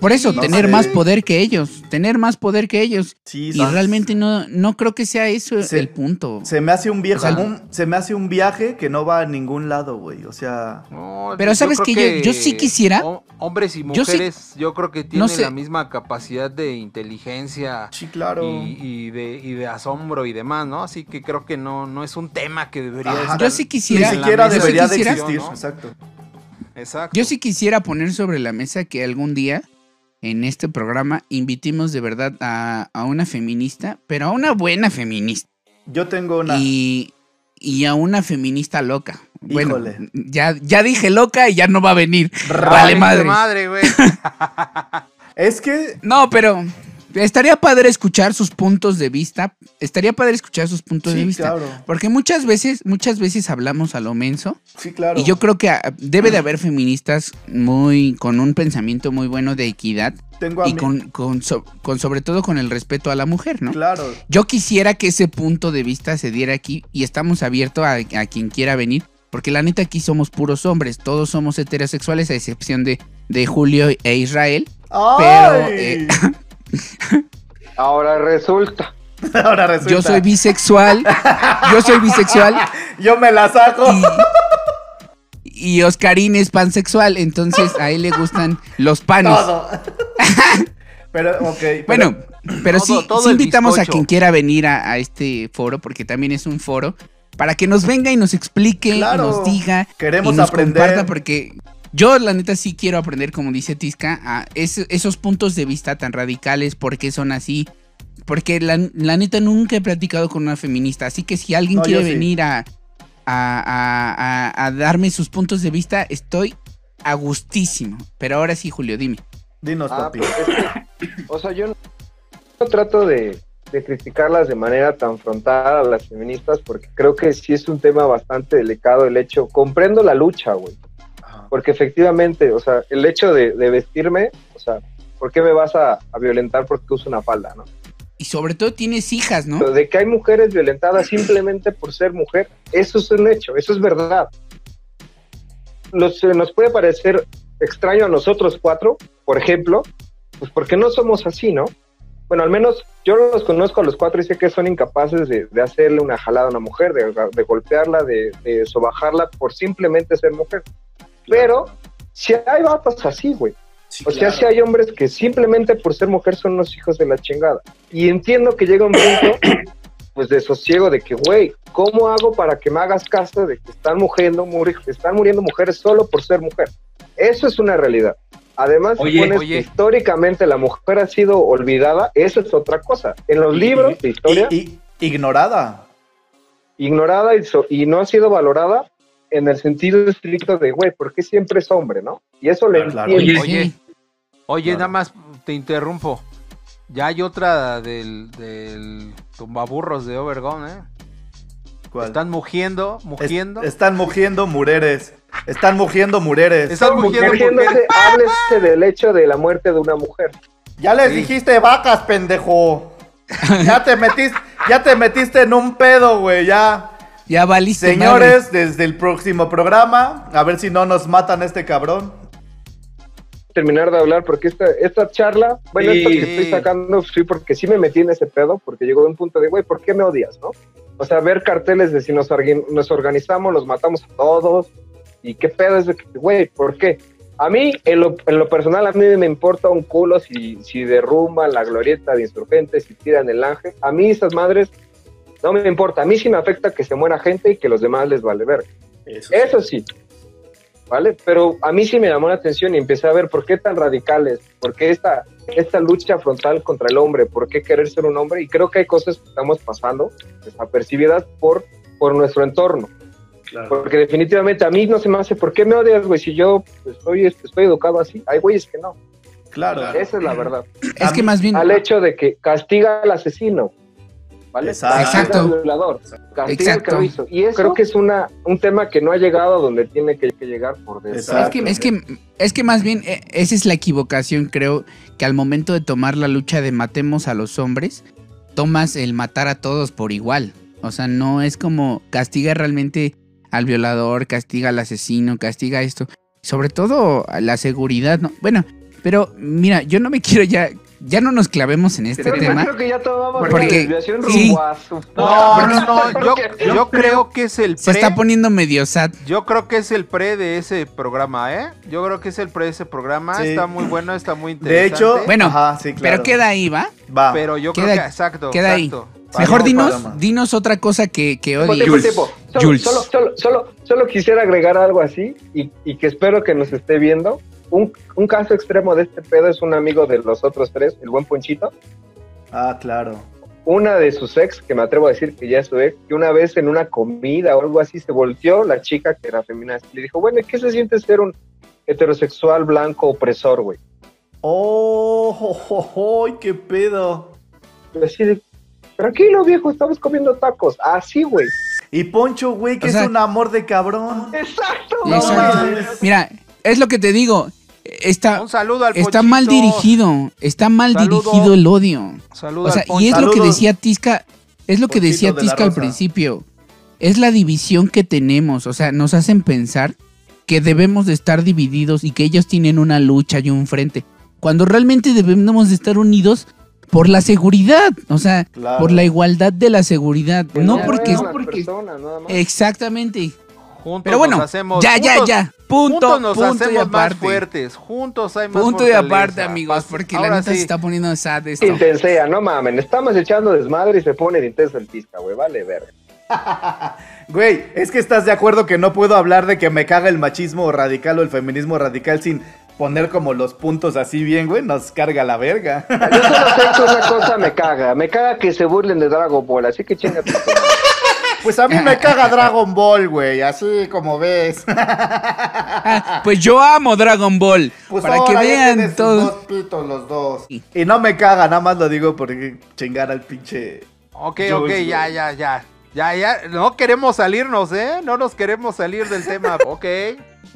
Por eso, no tener sé. más poder que ellos, tener más poder que ellos. Sí, Y realmente no, no creo que sea eso Se- el punto. Se me hace un viejo, O sea, un- se me hace un viaje que no va a ningún lado, güey. O sea, No, Pero yo ¿sabes qué? Yo- yo sí quisiera- hom- Hombres y Yo sí- mujeres, yo, creo que tienen sé. la misma capacidad de inteligencia sí, claro. y, y de, y de asombro y demás, ¿no? Así que creo que no, no es un tema que debería Ajá. estar Yo sí quisiera- Ni siquiera debería de existir, ¿no? exacto. Exacto. Yo sí quisiera poner sobre la mesa que algún día en este programa invitemos de verdad a, a una feminista, pero a una buena feminista. Yo tengo una. Y, y a una feminista loca. Bueno, Híjole. ya, ya dije loca y ya no va a venir. Vale madre. madre, güey. Es que No, pero estaría padre escuchar sus puntos de vista. Estaría padre escuchar sus puntos de vista. claro. Porque muchas veces, muchas veces hablamos a lo menso. Sí, claro. Y yo creo que ah, debe de haber feministas muy con un pensamiento muy bueno de equidad tengo a y con, con, so- con sobre todo con el respeto a la mujer, ¿no? Claro. Yo quisiera que ese punto de vista se diera aquí y estamos abiertos a, a quien quiera venir, porque la neta aquí somos puros hombres, todos somos heterosexuales a excepción de, de Julio e Israel. Pero, ¡Ay! eh, Ahora resulta. Ahora resulta. Yo soy bisexual, yo soy bisexual Yo me la saco. y, y Oscarín es pansexual, entonces a él le gustan los panes. Todo. pero, ok. pero- Bueno, pero sí, Todo- invitamos a quien quiera venir a, a este foro, porque también es un foro, para que nos venga y nos explique, y nos diga, Queremos y nos aprender. comparta, porque yo la neta sí quiero aprender, como dice Tisca, a es- esos puntos de vista tan radicales, por qué son así. Porque la, la neta nunca he platicado con una feminista, así que si alguien No, quiere sí. venir a, a- a- a- a darme sus puntos de vista, estoy a gustísimo. Pero ahora sí, Julio, dime. Dinos, Ah, papi. pues es que, o sea, yo no, no trato de, de criticarlas de manera tan frontal a las feministas porque creo que sí es un tema bastante delicado el hecho. Comprendo la lucha, güey. Porque efectivamente, o sea, el hecho de, de vestirme, o sea, ¿por qué me vas a, a violentar porque uso una falda, no? Y sobre todo tienes hijas, ¿no? Pero de que hay mujeres violentadas simplemente por ser mujer, eso es un hecho, eso es verdad. Nos, nos puede parecer extraño a nosotros cuatro, por ejemplo, pues porque no somos así, ¿no? Bueno, al menos yo los conozco a los cuatro y sé que son incapaces de, de hacerle una jalada a una mujer, de, de golpearla, de, de sobajarla por simplemente ser mujer. Pero si hay vatos así, güey. Sí, O sea, claro. si hay hombres que simplemente por ser mujer son unos hijos de la chingada. Y entiendo que llega un punto pues desosiego de que, güey, ¿cómo hago para que me hagas caso de que están muriendo, muri- están muriendo mujeres solo por ser mujer? Eso es una realidad. Además, si Oye, pones oye. que históricamente la mujer ha sido olvidada, eso es otra cosa. En los libros de historia, Y, y- ignorada. ignorada y, so- y no ha sido valorada en el sentido estricto de, güey, ¿por qué siempre es hombre, no? Y eso le Claro. entiendo. Oye. Oye, Claro. nada más te interrumpo. Ya hay otra del, del tumbaburros de Overgone, ¿eh? ¿Cuál? Están mugiendo, Es- mugiendo. están mugiendo mureres. Están mugiendo mureres. Están mugiendo mujeres. háblese del hecho de la muerte de una mujer. Ya les Sí. dijiste vacas, pendejo. ya te metiste, ya te metiste en un pedo, güey, ya. Ya valiste. Señores, desde el próximo programa, a ver si no nos matan a este cabrón. terminar de hablar porque esta, esta charla, bueno, Sí. esto que estoy sacando, sí, porque sí me metí en ese pedo, porque llegó un punto de, güey, ¿por qué me odias, no? O sea, ver carteles de si nos, organ- nos organizamos, los matamos a todos, y qué pedo es de que, güey, ¿por qué? A mí, en lo, en lo personal, a mí me importa un culo si, si derrumban la glorieta de insurgentes, si tiran el ángel. A mí esas madres no me importa. A mí sí me afecta que se muera gente y que los demás les vale ver. Eso sí. ¿Vale? Pero a mí sí me llamó la atención y empecé a ver por qué tan radicales, por qué esta, esta lucha frontal contra el hombre, por qué querer ser un hombre. Y creo que hay cosas que estamos pasando desapercibidas por, por nuestro entorno. Porque definitivamente a mí no se me hace, ¿por qué me odias, güey? Si yo estoy, estoy educado así. Hay güeyes que no. Claro. Esa es la verdad. Es que más bien. Al hecho de que castiga al asesino. ¿Vale? Exacto. Castiga al violador. Al. Y eso creo que es una, un tema que no ha llegado a donde tiene que, que llegar por desgracia. Es que, es que, es que más bien eh, esa es la equivocación, creo, que al momento de tomar la lucha de matemos a los hombres, tomas el matar a todos por igual. O sea, no es como castiga realmente al violador, castiga al asesino, castiga esto. Sobre todo a la seguridad, ¿no? Bueno, pero mira, yo no me quiero ya, ya no nos clavemos en este tema. Creo que ya tomamos Porque- desviación sí. rumbo a su- No, no, no, yo, yo creo que es el Se pre. está poniendo medio sad. Yo creo que es el pre de ese programa, ¿eh? Yo creo que es el pre de ese programa. Sí. Está muy bueno, está muy De interesante. hecho, Bueno, ajá, sí, claro. Pero queda ahí, ¿va? Va. pero yo queda- creo que exacto, queda ahí. Mejor no, dinos, programa. dinos otra cosa que, que Tiempo, odies. tiempo, tiempo. Solo, Jules. Solo, solo, solo, solo quisiera agregar algo así y, y que espero que nos esté viendo. Un, un caso extremo de este pedo es un amigo de los otros tres, el buen Ponchito. Ah, claro. Una de sus ex, que me atrevo a decir que ya es su ex, que una vez en una comida o algo así se volteó la chica que era feminista y le dijo, bueno, ¿y qué se siente ser un heterosexual blanco opresor, güey? Oh, jo, jo, jo, qué pedo. Así de, tranquilo, viejo, estamos comiendo tacos. Así, güey. Y Poncho, güey, que O es un amor de cabrón. Exacto. Exacto. mames. Mira, es lo que te digo. Está, Un saludo al está mal dirigido. Está mal Saludo. dirigido el odio. Saludo O sea, al Poncho. y es lo que decía Tisca. Es lo que Ponchito decía de Tisca al principio. Es la división que tenemos. O sea, nos hacen pensar que debemos de estar divididos y que ellos tienen una lucha y un frente. Cuando realmente debemos de estar unidos por la seguridad. O sea, Claro. por la igualdad de la seguridad. Pues no porque... personas, nada más. Exactamente. Juntos Pero bueno, nos hacemos, ya, ya, juntos- ya. Punto, juntos nos punto y hacemos más fuertes. Juntos hay más Punto y fortaleza. aparte, amigos, porque la neta sí. se está poniendo sad esto. Intensea, no mamen. Estamos echando desmadre y se pone de intenso el pisca, güey. Vale, ver. Güey, es que estás de acuerdo que no puedo hablar de que me caga el machismo radical o el feminismo radical sin poner como los puntos así bien, güey. Nos carga la verga. Yo solo sé que una cosa me caga. Me caga que se burlen de Dragon Ball, así que chingate. Pues a mí me caga Dragon Ball, güey. Así como ves. Ah, pues yo amo Dragon Ball. Pues para que ahora tienen vean sus todo. dos pitos los dos. Y no me caga, nada más lo digo porque chingar al pinche. Ok, ok, ya, ya, ya. Ya, ya. No queremos salirnos, ¿eh? No nos queremos salir del tema. Ok.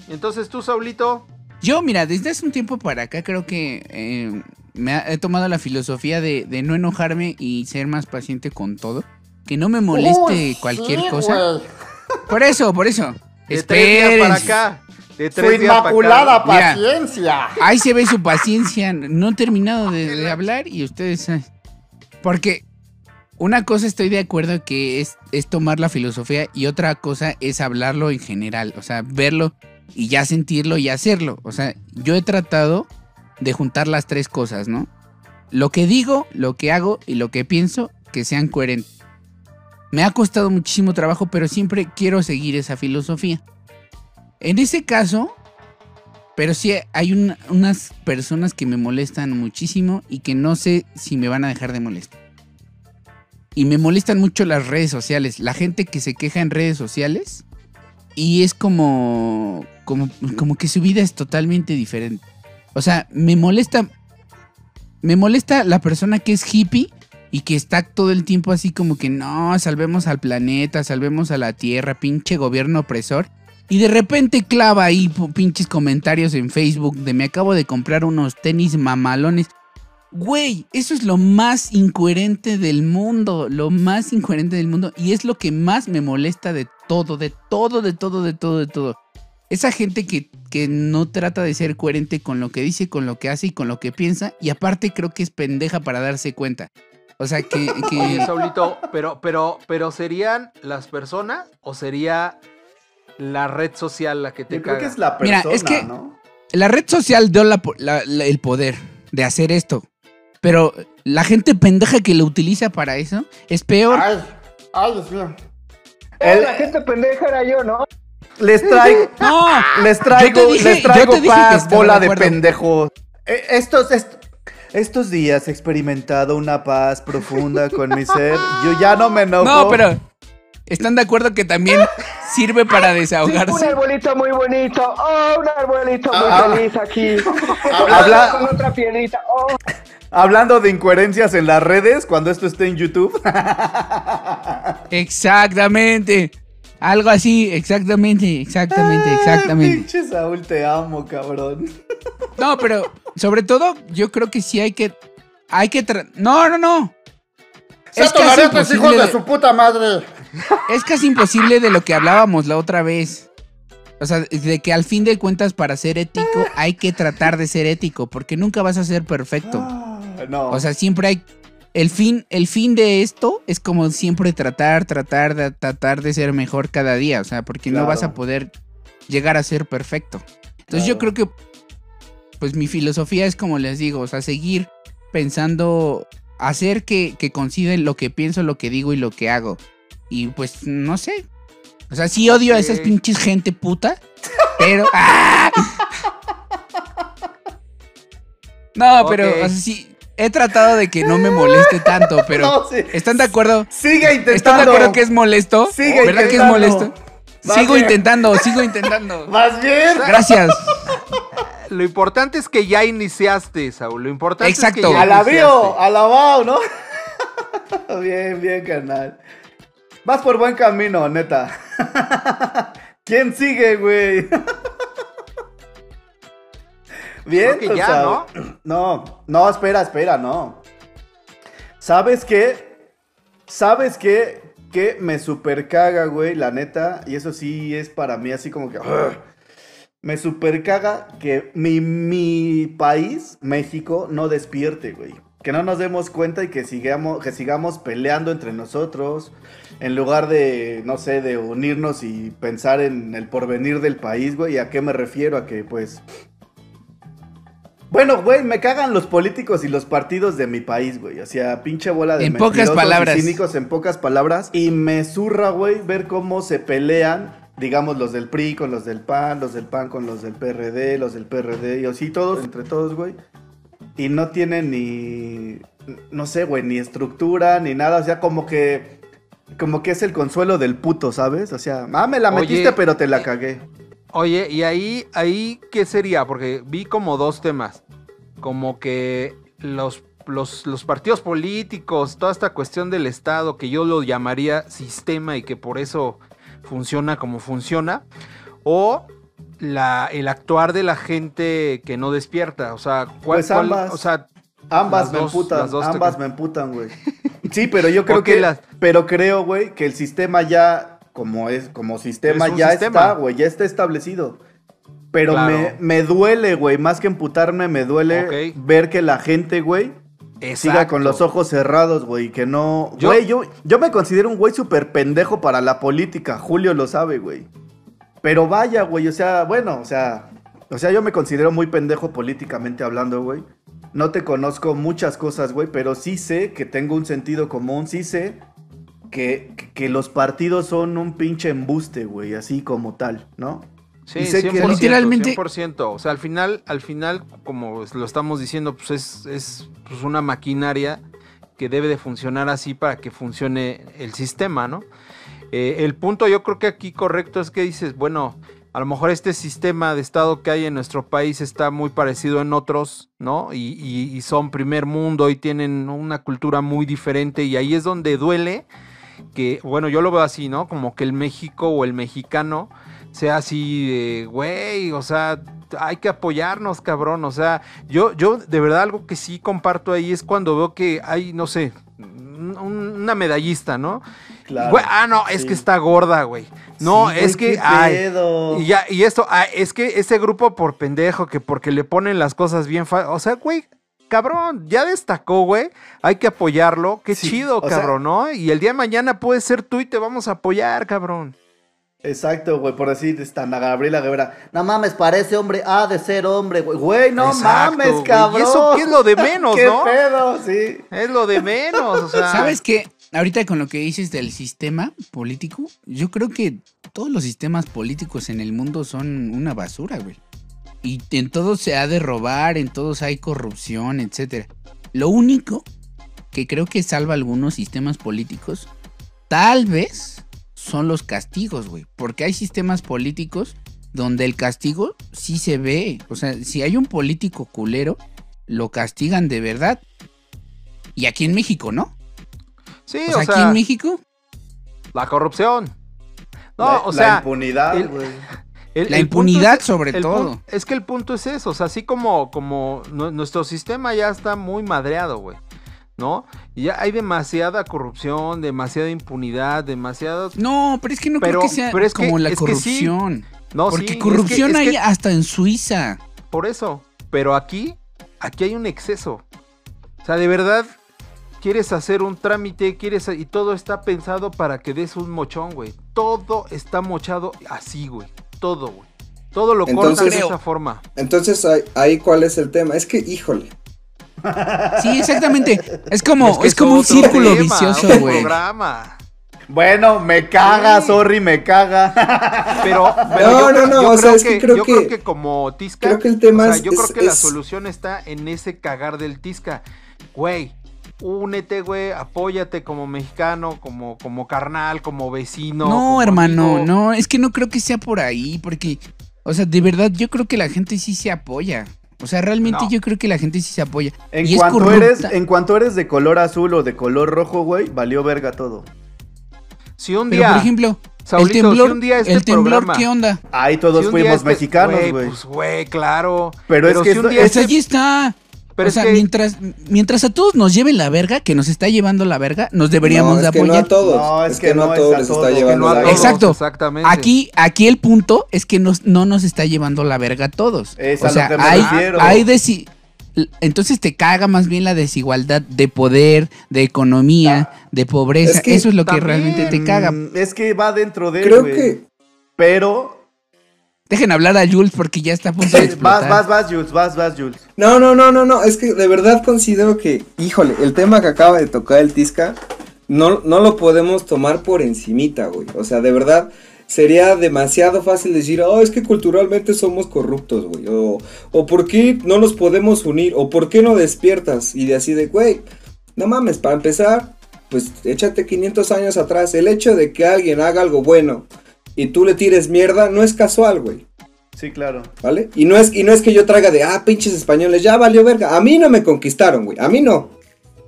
Entonces tú, Saulito. Yo, mira, desde hace un tiempo para acá creo que eh, me ha- he tomado la filosofía de, de no enojarme y ser más paciente con todo. Que no me moleste cualquier cosa. Por eso, por eso. De tres días para acá. De Su tres días para acá. inmaculada Mira. paciencia. Ahí se ve su paciencia. No he terminado de, de hablar y ustedes. Porque una cosa estoy de acuerdo que es, es tomar la filosofía y otra cosa es hablarlo en general. O sea, verlo y ya sentirlo y hacerlo. O sea, yo he tratado de juntar las tres cosas, ¿no? Lo que digo, lo que hago y lo que pienso que sean coherentes. Me ha costado muchísimo trabajo, pero siempre quiero seguir esa filosofía. En ese caso, pero sí hay un- unas personas que me molestan muchísimo y que no sé si me van a dejar de molestar. Y me molestan mucho las redes sociales. La gente que se queja en redes sociales y es como, como, como que su vida es totalmente diferente. O sea, me molesta, me molesta la persona que es hippie y que está todo el tiempo así como que no, salvemos al planeta, salvemos a la tierra, pinche gobierno opresor. Y de repente clava ahí pinches comentarios en Facebook de me acabo de comprar unos tenis mamalones. Güey, eso es lo más incoherente del mundo, lo más incoherente del mundo. Y es lo que más me molesta de todo, de todo, de todo, de todo, de todo. Esa gente que, que no trata de ser coherente con lo que dice, con lo que hace y con lo que piensa. Y aparte creo que es pendeja para darse cuenta. O sea, que... que- Oye, Saulito, pero, pero, pero ¿serían las personas o sería la red social la que te Yo creo que es la Mira, persona, es que- ¿no? La red social dio la po- la- la- el poder de hacer esto. Pero la gente pendeja que lo utiliza para eso es peor. Ay, ay, Dios mío. Eh, El- la gente pendeja era yo, ¿no? Les traigo, No, les traigo, Yo te dije- les traigo yo te dije que paz, bola de de, pendejos. Eh, Estos, est- estos días he experimentado una paz profunda con mi ser. Yo ya no me enojo. no, pero están de acuerdo que también sirve para Un desahogarse. arbolito muy bonito. Oh, un arbolito muy Ah. feliz aquí. Habla- Habla con otra piedrita. Oh. Hablando de incoherencias en las redes, cuando esto esté en YouTube. Exactamente. Algo así, exactamente, exactamente, Ah, exactamente. Pinche Saúl, te amo, cabrón. No, pero sobre todo yo creo que sí hay que hay que tra- No, no, no. Es casi, imposible de, puta madre. es casi imposible de lo que hablábamos la otra vez. O sea, de que al fin de cuentas para ser ético hay que tratar de ser ético, porque nunca vas a ser perfecto. Ah, no. O sea, siempre hay. El fin, el fin de esto es como siempre tratar, tratar, de, tratar de ser mejor cada día. O sea, porque no vas a poder llegar a ser perfecto. Entonces yo creo que. Pues mi filosofía es como les digo, o sea, seguir pensando. Hacer que, que coincida lo que pienso, lo que digo y lo que hago. Y pues, no sé. O sea, sí odio a esas pinches gente puta. Pero. ¡Ah! No, pero, o sea, sí. He tratado de que no me moleste tanto, pero. No, sí. ¿Están de acuerdo? Sigue intentando. ¿Están de acuerdo que es molesto? Sigue ¿Verdad que es intentando. molesto? Sigo bien. intentando, sigo intentando. Más bien. Gracias. Lo importante es que ya iniciaste, Saúl. Lo importante Exacto. es que ya Alabío, alabao, ¿no? bien, bien, carnal. Vas por buen camino, neta. ¿Quién sigue, güey? bien, Creo que ya, ¿no? No, no, espera, espera, no. ¿Sabes qué? ¿Sabes qué? Que me super caga, güey, la neta. Y eso sí es para mí así como que... ugh. Me super caga que mi, mi país, México, no despierte, güey. Que no nos demos cuenta y que sigamos, que sigamos peleando entre nosotros. En lugar de, no sé, de unirnos y pensar en el porvenir del país, güey. ¿Y a qué me refiero? A que, pues... Bueno, güey, me cagan los políticos y los partidos de mi país, güey. O sea, pinche bola de En pocas palabras. cínicos en pocas palabras. Y me zurra, güey, ver cómo se pelean, digamos, los del PRI con los del PAN, los del PAN con los del PRD, los del PRD, y así todos, entre todos, güey. Y no tienen ni, no sé, güey, ni estructura, ni nada. O sea, como que, como que es el consuelo del puto, ¿sabes? O sea, ah, me la Oye, metiste, pero te la cagué. Oye, y ahí, ahí, ¿qué sería? Porque vi como dos temas. Como que los, los, los partidos políticos, toda esta cuestión del Estado, que yo lo llamaría sistema y que por eso funciona como funciona. O la, el actuar de la gente que no despierta. O sea, ¿cuál, Pues cuál- ambas. o sea, Ambas me dos- emputan, te ambas me emputan, güey. Sí, pero yo creo ¿Por qué que, las- pero creo, güey, que el sistema ya, como es, como sistema, Es ya sistema. está, güey, ya está establecido. Pero Claro. me, me duele, güey, más que emputarme, me duele ver que la gente, güey, siga con los ojos cerrados, güey, que no... Yo- Güey, yo, yo me considero un güey súper pendejo para la política, Julio lo sabe, güey. Pero vaya, güey, o sea, bueno, o sea, o sea, yo me considero muy pendejo políticamente hablando, güey. No te conozco muchas cosas, güey, pero sí sé que tengo un sentido común, sí sé que, que los partidos son un pinche embuste, güey, así como tal, ¿no? Sí, Y sé que 100%, literalmente- 100%. O sea, al final, al final, como lo estamos diciendo, pues es, es pues, una maquinaria que debe de funcionar así para que funcione el sistema, ¿no? Eh, el punto yo creo que aquí correcto es que dices, bueno, a lo mejor este sistema de Estado que hay en nuestro país está muy parecido en otros, ¿no? Y, y- y son primer mundo y tienen una cultura muy diferente y ahí es donde duele que, bueno, yo lo veo así, ¿no? Como que el México o el mexicano sea así de, güey, o sea, hay que apoyarnos, cabrón. O sea, yo, yo de verdad algo que sí comparto ahí es cuando veo que hay, no sé, un- una medallista, ¿no? Claro. Ah, no, es que está gorda, güey. No, Sí, es que, ay, y ya, y esto, ah, es que ese grupo por pendejo, que porque le ponen las cosas bien O sea, güey, cabrón, ya destacó, güey. Hay que apoyarlo. Qué Sí, chido, sea- cabrón, ¿no? Y el día de mañana puede ser tú y te vamos a apoyar, cabrón. Exacto, güey, por decir, está Ana Gabriela Guevara. No mames, parece hombre, ha de ser hombre, güey. Güey, no Exacto, mames, güey. cabrón. ¿Y eso qué es lo de menos, ¿Qué no? pedo? Sí. Es lo de menos, o sea. ¿Sabes qué? Ahorita con lo que dices del sistema político, yo creo que todos los sistemas políticos en el mundo son una basura, güey. Y en todos se ha de robar, en todos hay corrupción, etcétera. Lo único que creo que salva algunos sistemas políticos, tal vez, son los castigos, güey. Porque hay sistemas políticos donde el castigo sí se ve. O sea, si hay un político culero, lo castigan de verdad. Y aquí en México, ¿no? Sí, O sea, o aquí sea, en México, la corrupción. No, la, o la sea. impunidad, el- güey. el- la el impunidad es- sobre el todo. es que el punto es eso, o sea, así como, como nu- nuestro sistema ya está muy madreado, güey. ¿No? Y ya hay demasiada corrupción, demasiada impunidad, demasiado. No, pero es que no Pero- creo que sea pero es que- como la es que sí. corrupción. No, porque sí, es que- corrupción es que hay hasta en Suiza. Por eso. Pero aquí, aquí hay un exceso. O sea, de verdad, quieres hacer un trámite, quieres. Y todo está pensado para que des un mochón, güey. Todo está mochado así, güey. Todo, güey. Todo lo cortan de esa forma. Entonces, ahí cuál es el tema. Es que, híjole. Sí, exactamente. Es como, es, que como un círculo tema, vicioso, güey. Bueno, me caga, Sí. sorry, me caga. Pero, pero No, yo, no, creo- no, yo o sea, creo es que que, creo yo que- creo que como Tisca, creo que el tema o sea, es- yo creo es- que la es- solución está en ese cagar del Tisca. Güey, únete, güey, apóyate como mexicano, como, como carnal, como vecino. No, como hermano, amigo. no, es que no creo que sea por ahí, porque, o sea, de verdad yo creo que la gente sí se apoya. O sea, realmente No. yo creo que la gente sí se apoya. En Y cuanto, eres, en cuanto eres de color azul o de color rojo, güey, valió verga todo. Si un Pero día, por ejemplo, Saulito, el temblor, si un día este el temblor, programa- ¿qué onda? Ahí todos si fuimos este- mexicanos, güey. Pues, güey, claro. Pero es que si un esto- día Pues Ese- allí está. Pero o es sea, que- mientras, mientras a todos nos lleven la verga, que nos está llevando la verga, nos deberíamos no, de es que no apoyar. a todos. No, es es, que que, no a es todos les está llevando la todos, verga. Exacto. Exactamente. Aquí, aquí el punto es que nos, no nos está llevando la verga a todos. Es o a lo sea, que me hay, refiero. hay desi- entonces te caga más bien la desigualdad de poder, de economía, de pobreza. Es que Eso es lo que realmente te caga. Es que va dentro de Creo güey. que Pero. Dejen hablar a Jules porque ya está a punto de explotar. Vas, vas, vas, Jules, vas, vas, Jules. No, no, no, no, no, es que de verdad considero que, híjole, el tema que acaba de tocar el Tisca, no, no lo podemos tomar por encimita, güey. O sea, de verdad, sería demasiado fácil decir, oh, es que culturalmente somos corruptos, güey. O, o por qué no nos podemos unir, o por qué no despiertas. Y de así de, güey, no mames, para empezar, pues échate 500 años atrás. El hecho de que alguien haga algo bueno y tú le tires mierda no es casual, güey. Sí, claro. ¿Vale? Y no es, y no es que yo traiga de, ah, pinches españoles, ya valió verga. A mí no me conquistaron, güey. A mí no.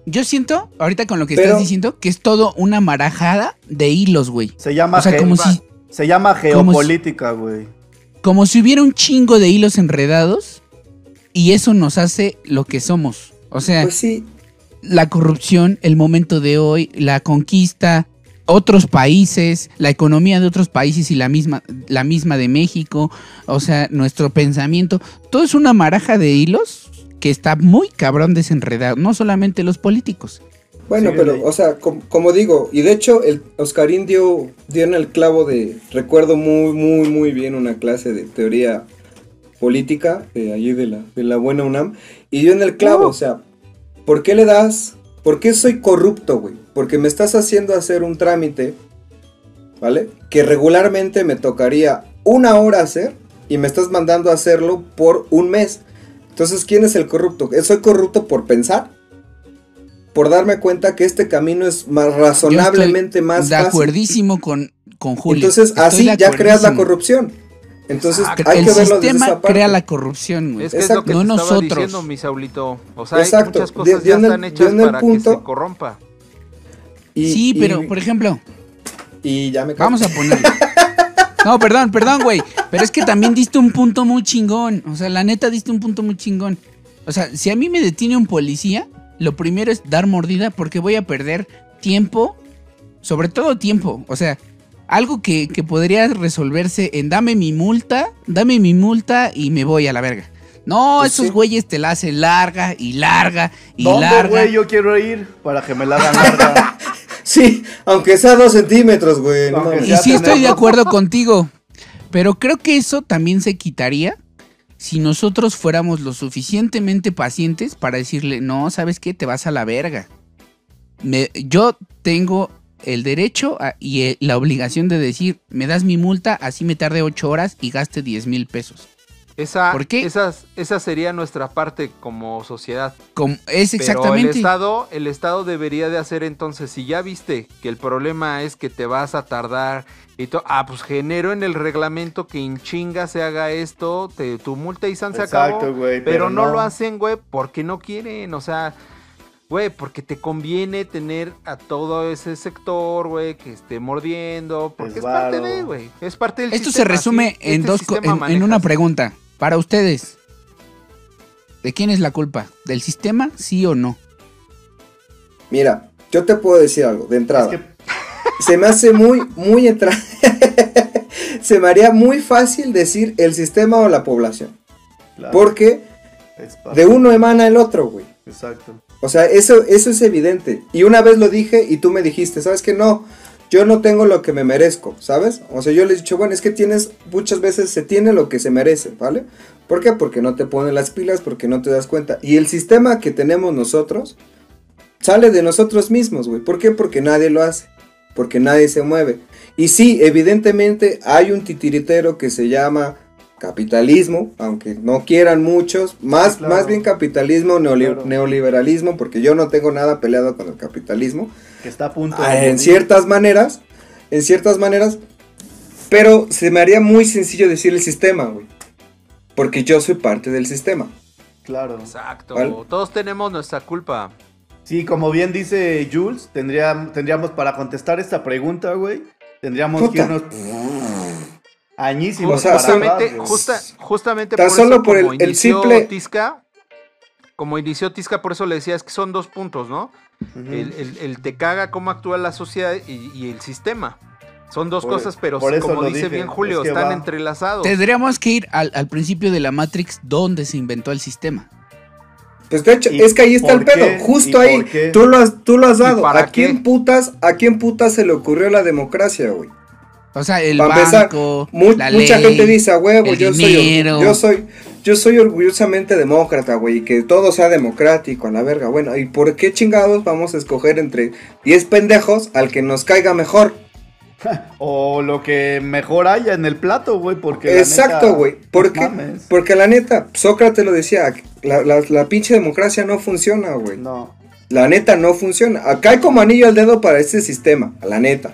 Yo siento, ahorita con lo que Pero- estás diciendo, que es todo una marajada de hilos, güey. Se llama, O sea, ge- como si, se llama geopolítica, güey. como si hubiera un chingo de hilos enredados y eso nos hace lo que somos. O sea, Pues sí. la corrupción, el momento de hoy, la conquista, otros países, la economía de otros países y la misma, la misma de México, o sea, nuestro pensamiento, todo es una maraja de hilos que está muy cabrón desenredado, no solamente los políticos. Bueno, pero, o sea, com- como digo, y de hecho, el Oscarín dio, dio en el clavo de, recuerdo muy, muy, muy bien una clase de teoría política, de allí de la, de la buena UNAM, y dio en el clavo, o sea, ¿por qué le das ¿Por qué soy corrupto, güey? Porque me estás haciendo hacer un trámite, ¿vale? Que regularmente me tocaría una hora hacer y me estás mandando a hacerlo por un mes. Entonces, ¿quién es el corrupto? ¿Soy corrupto por pensar? Por darme cuenta que este camino es más razonablemente Yo estoy más De fácil. acuerdísimo con, con Julio. Entonces, Estoy así ya creas la corrupción. Entonces, Exacto. hay el que verlo desde sistema esa parte. crea la corrupción, güey. Es que es Exacto. lo que No te estaba nosotros. diciendo, mi Saulito. O sea, Exacto. hay muchas cosas dio ya en están hechas en para punto. que se corrompa. Y- sí, y- pero, por ejemplo, Y ya me vamos a ponerlo. No, perdón, perdón, güey. Pero es que también diste un punto muy chingón. O sea, la neta diste un punto muy chingón. O sea, si a mí me detiene un policía, lo primero es dar mordida porque voy a perder tiempo, sobre todo tiempo. O sea, algo que, que podría resolverse en dame mi multa, dame mi multa y me voy a la verga. No, Pues esos sí. güeyes te la hacen larga y larga y ¿Dónde, larga. güey? Yo quiero ir para que me la hagan larga. Sí, aunque sea dos centímetros, güey. no. Y sí estoy de acuerdo contigo. Pero creo que eso también se quitaría si nosotros fuéramos lo suficientemente pacientes para decirle, no, ¿sabes qué? Te vas a la verga. Me- yo tengo el derecho a- y eh, la obligación de decir, me das mi multa, así me tarde ocho horas y gaste 10 mil pesos. Esa, ¿Por qué? Esas, esa sería nuestra parte como sociedad. Como- es Pero el exactamente. Estado, el Estado debería de hacer entonces, si ya viste que el problema es que te vas a tardar y todo, ah, pues genero en el reglamento que en chinga se haga esto, te, tu multa y san se Exacto, acabó. güey, Pero, pero no, no. lo hacen, güey, porque no quieren, o sea, güey, porque te conviene tener a todo ese sector, güey, que esté mordiendo, porque es, Es parte de, güey, es parte del Esto se resume sí, en este dos en, en una pregunta. Para ustedes, ¿de quién es la culpa? ¿Del sistema, sí o no? Mira, yo te puedo decir algo de entrada. Es que- Se me hace muy, muy entra... Se me haría muy fácil decir el sistema o la población. claro, Porque de uno emana el otro, güey. Exacto. O sea, eso, eso es evidente. Y una vez lo dije y tú me dijiste, ¿sabes qué? No, yo no tengo lo que me merezco, ¿sabes? O sea, yo le he dicho, bueno, es que tienes, muchas veces se tiene lo que se merece, ¿vale? ¿Por qué? Porque no te ponen las pilas, porque no te das cuenta. Y el sistema que tenemos nosotros sale de nosotros mismos, güey. ¿Por qué? Porque nadie lo hace, porque nadie se mueve. Y sí, evidentemente hay un titiritero que se llama capitalismo, aunque no quieran muchos, más, claro. más bien capitalismo, neoli- Claro. neoliberalismo, porque yo no tengo nada peleado con el capitalismo, Que está a punto Ah, de en ciertas maneras, en ciertas maneras, pero se me haría muy sencillo decir el sistema, güey, porque yo soy parte del sistema. Claro. Exacto, ¿Vale? todos tenemos nuestra culpa. Sí, como bien dice Jules, tendría, tendríamos para contestar esta pregunta, güey, tendríamos que irnos añísimos O sea, son- Justamente, justa- justamente Tan por solo eso, por como el- el inició simple- Tisca, como inició Tisca, por eso le decía, es que son dos puntos, ¿no? El, el- el te caga cómo actúa la sociedad y, y el sistema. Son dos Por- cosas, pero por eso como dice dije, bien Julio, es que están va. entrelazados. Tendríamos que ir al, al principio de la Matrix donde se inventó el sistema. Pues de hecho, ¿Y es que ahí está el pedo, qué? justo ¿Y ahí, tú lo has, tú lo has ¿Y dado. ¿A quién qué? putas, a quién putas se le ocurrió la democracia, güey? O sea, el Para banco, la mucha ley, gente dice huevo, yo soy, dinero. yo soy, yo soy orgullosamente demócrata, güey, y que todo sea democrático, a la verga. Bueno, ¿y por qué chingados vamos a escoger entre 10 pendejos al que nos caiga mejor? O lo que mejor haya en el plato, güey, porque la Exacto, neta, güey. no ¿Por qué? mames. Porque la neta, Sócrates lo decía, la, la, la pinche democracia no funciona, güey. No. La neta no funciona. Acá hay como anillo al dedo para este sistema, la neta.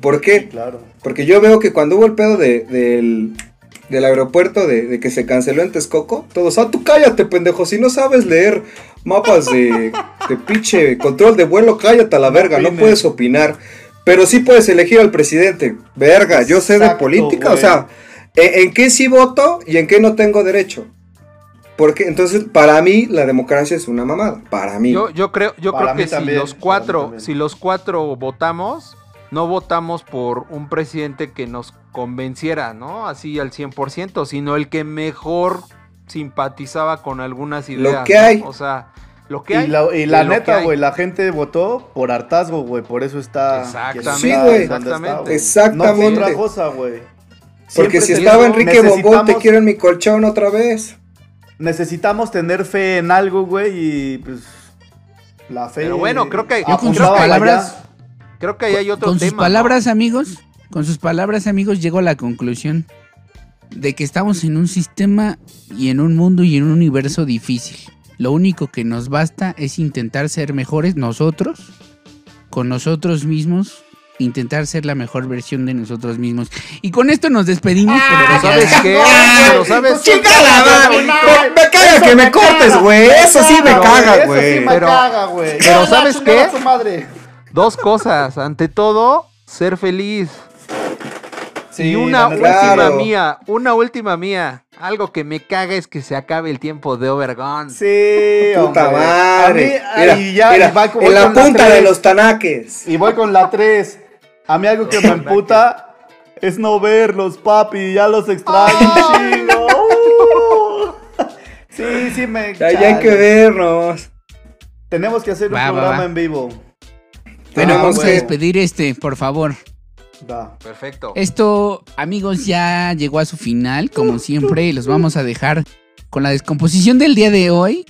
¿Por qué? Claro. Porque yo veo que cuando hubo el pedo de- del, del aeropuerto de, de que se canceló en Texcoco, todos, ah, tú cállate, pendejo, si no sabes leer mapas de, de pinche control de vuelo, cállate a la No verga, no puedes opinar. Pero sí puedes elegir al presidente. Verga, yo sé de política, o sea, ¿en, en qué sí voto y en qué no tengo derecho? Porque entonces, para mí, la democracia es una mamada. Para mí. Yo, yo creo, yo Para creo que si también, los cuatro, si los cuatro votamos, no votamos por un presidente que nos convenciera, ¿no? Así al 100%, sino el que mejor simpatizaba con algunas ideas. que ¿no? hay. O sea, lo que Y hay. la, y la lo que neta, güey, la gente votó por hartazgo, güey, por eso está... Exactamente. Sí, güey. Exactamente. Exactamente. No otra cosa, güey. Porque si estaba Enrique Bombón, te quiero en mi colchón otra vez. Necesitamos tener fe en algo, güey, y pues... La fe. Pero bueno, creo que- Yo apuntaba para palabras, allá. Creo que ahí hay otro con tema. sus ¿no? palabras, amigos, con sus palabras, amigos, llego a la conclusión de que estamos en un sistema y en un mundo y en un universo difícil. Lo único que nos basta es intentar ser mejores nosotros, con nosotros mismos, intentar ser la mejor versión de nosotros mismos. Y con esto nos despedimos. Pero ¿sabes qué? Pero ¿sabes qué? ¡Chingada, madre! Me, me caga que me cortes, güey. Eso sí me caga, Eso sí güey. me Pero- caga, güey. pero ¿sabes qué? Dos cosas. Ante todo, ser feliz. Sí, y una última Claro. mía, una última mía. Algo que me caga es que se acabe el tiempo de Overgone. Sí, Puta hombre. madre. A mí, Mira, y ya, mira, y va con- en la punta de los tanaques. Y voy con la 3. A mí algo que me emputa es no verlos, papi. Ya los extraño un. Uh. Sí, sí me. Ya, ya hay que vernos. Tenemos que hacer un Va, va, programa va. en vivo. Bueno, Tenemos vamos a que- despedir este, por favor. Va. Perfecto. Esto, amigos, ya llegó a su final, como siempre, y los vamos a dejar con la descomposición del día de hoy.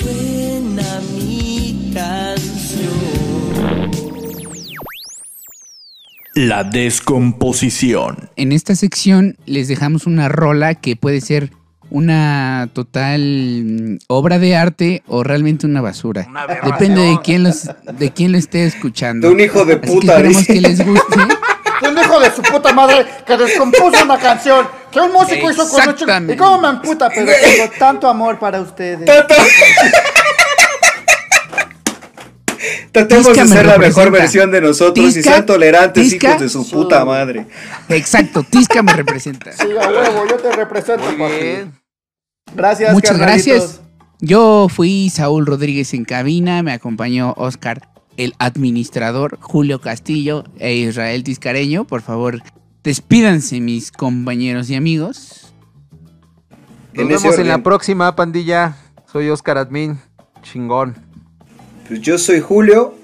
Suena mi canción. La descomposición. En esta sección les dejamos una rola que puede ser una total mm, obra de arte o realmente una basura. Una. Depende de quién los, de quién lo esté escuchando. De un hijo de Así que puta, esperemos dice. que les guste. Un hijo de su puta madre que descompuso una canción que un músico hizo con ocho. Y cómo me emputa, pero tengo tanto amor para ustedes. Tratemos Tisca de me ser la mejor versión de nosotros y sean tolerantes, Tisca. hijos de su puta madre. Exacto, Tisca me representa. Sí, a huevo, yo te represento, Muy papi. bien. Gracias, Muchas carnalitos. gracias. Yo fui Saúl Rodríguez en cabina, me acompañó Oscar, el administrador, Julio Castillo e Israel Tiscareño. Por favor, despídanse mis compañeros y amigos. Nos En vemos en la próxima, pandilla. Soy Oscar Admin. Chingón. Pues yo soy Julio.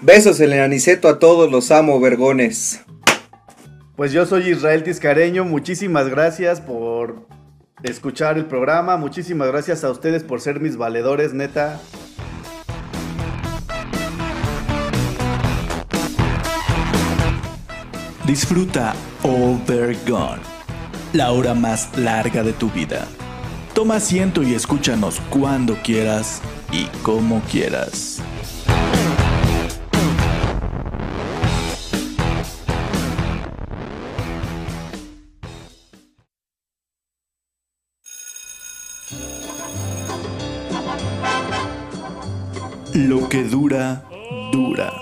Besos en el aniceto a todos los amo, vergones. Pues yo soy Israel Tiscareño, muchísimas gracias por escuchar el programa, muchísimas gracias a ustedes por ser mis valedores, neta. Disfruta Overgone, la hora más larga de tu vida. Toma asiento y escúchanos cuando quieras y como quieras. Lo que dura, dura.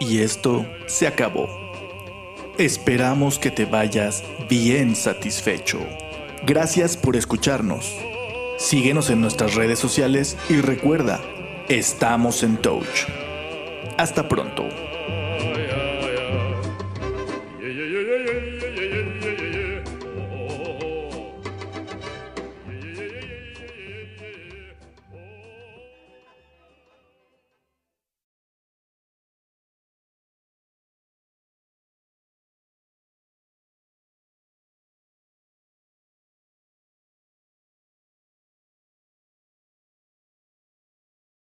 Y esto se acabó. Esperamos que te vayas bien satisfecho. Gracias por escucharnos. Síguenos en nuestras redes sociales y recuerda, estamos en Touch. Hasta pronto.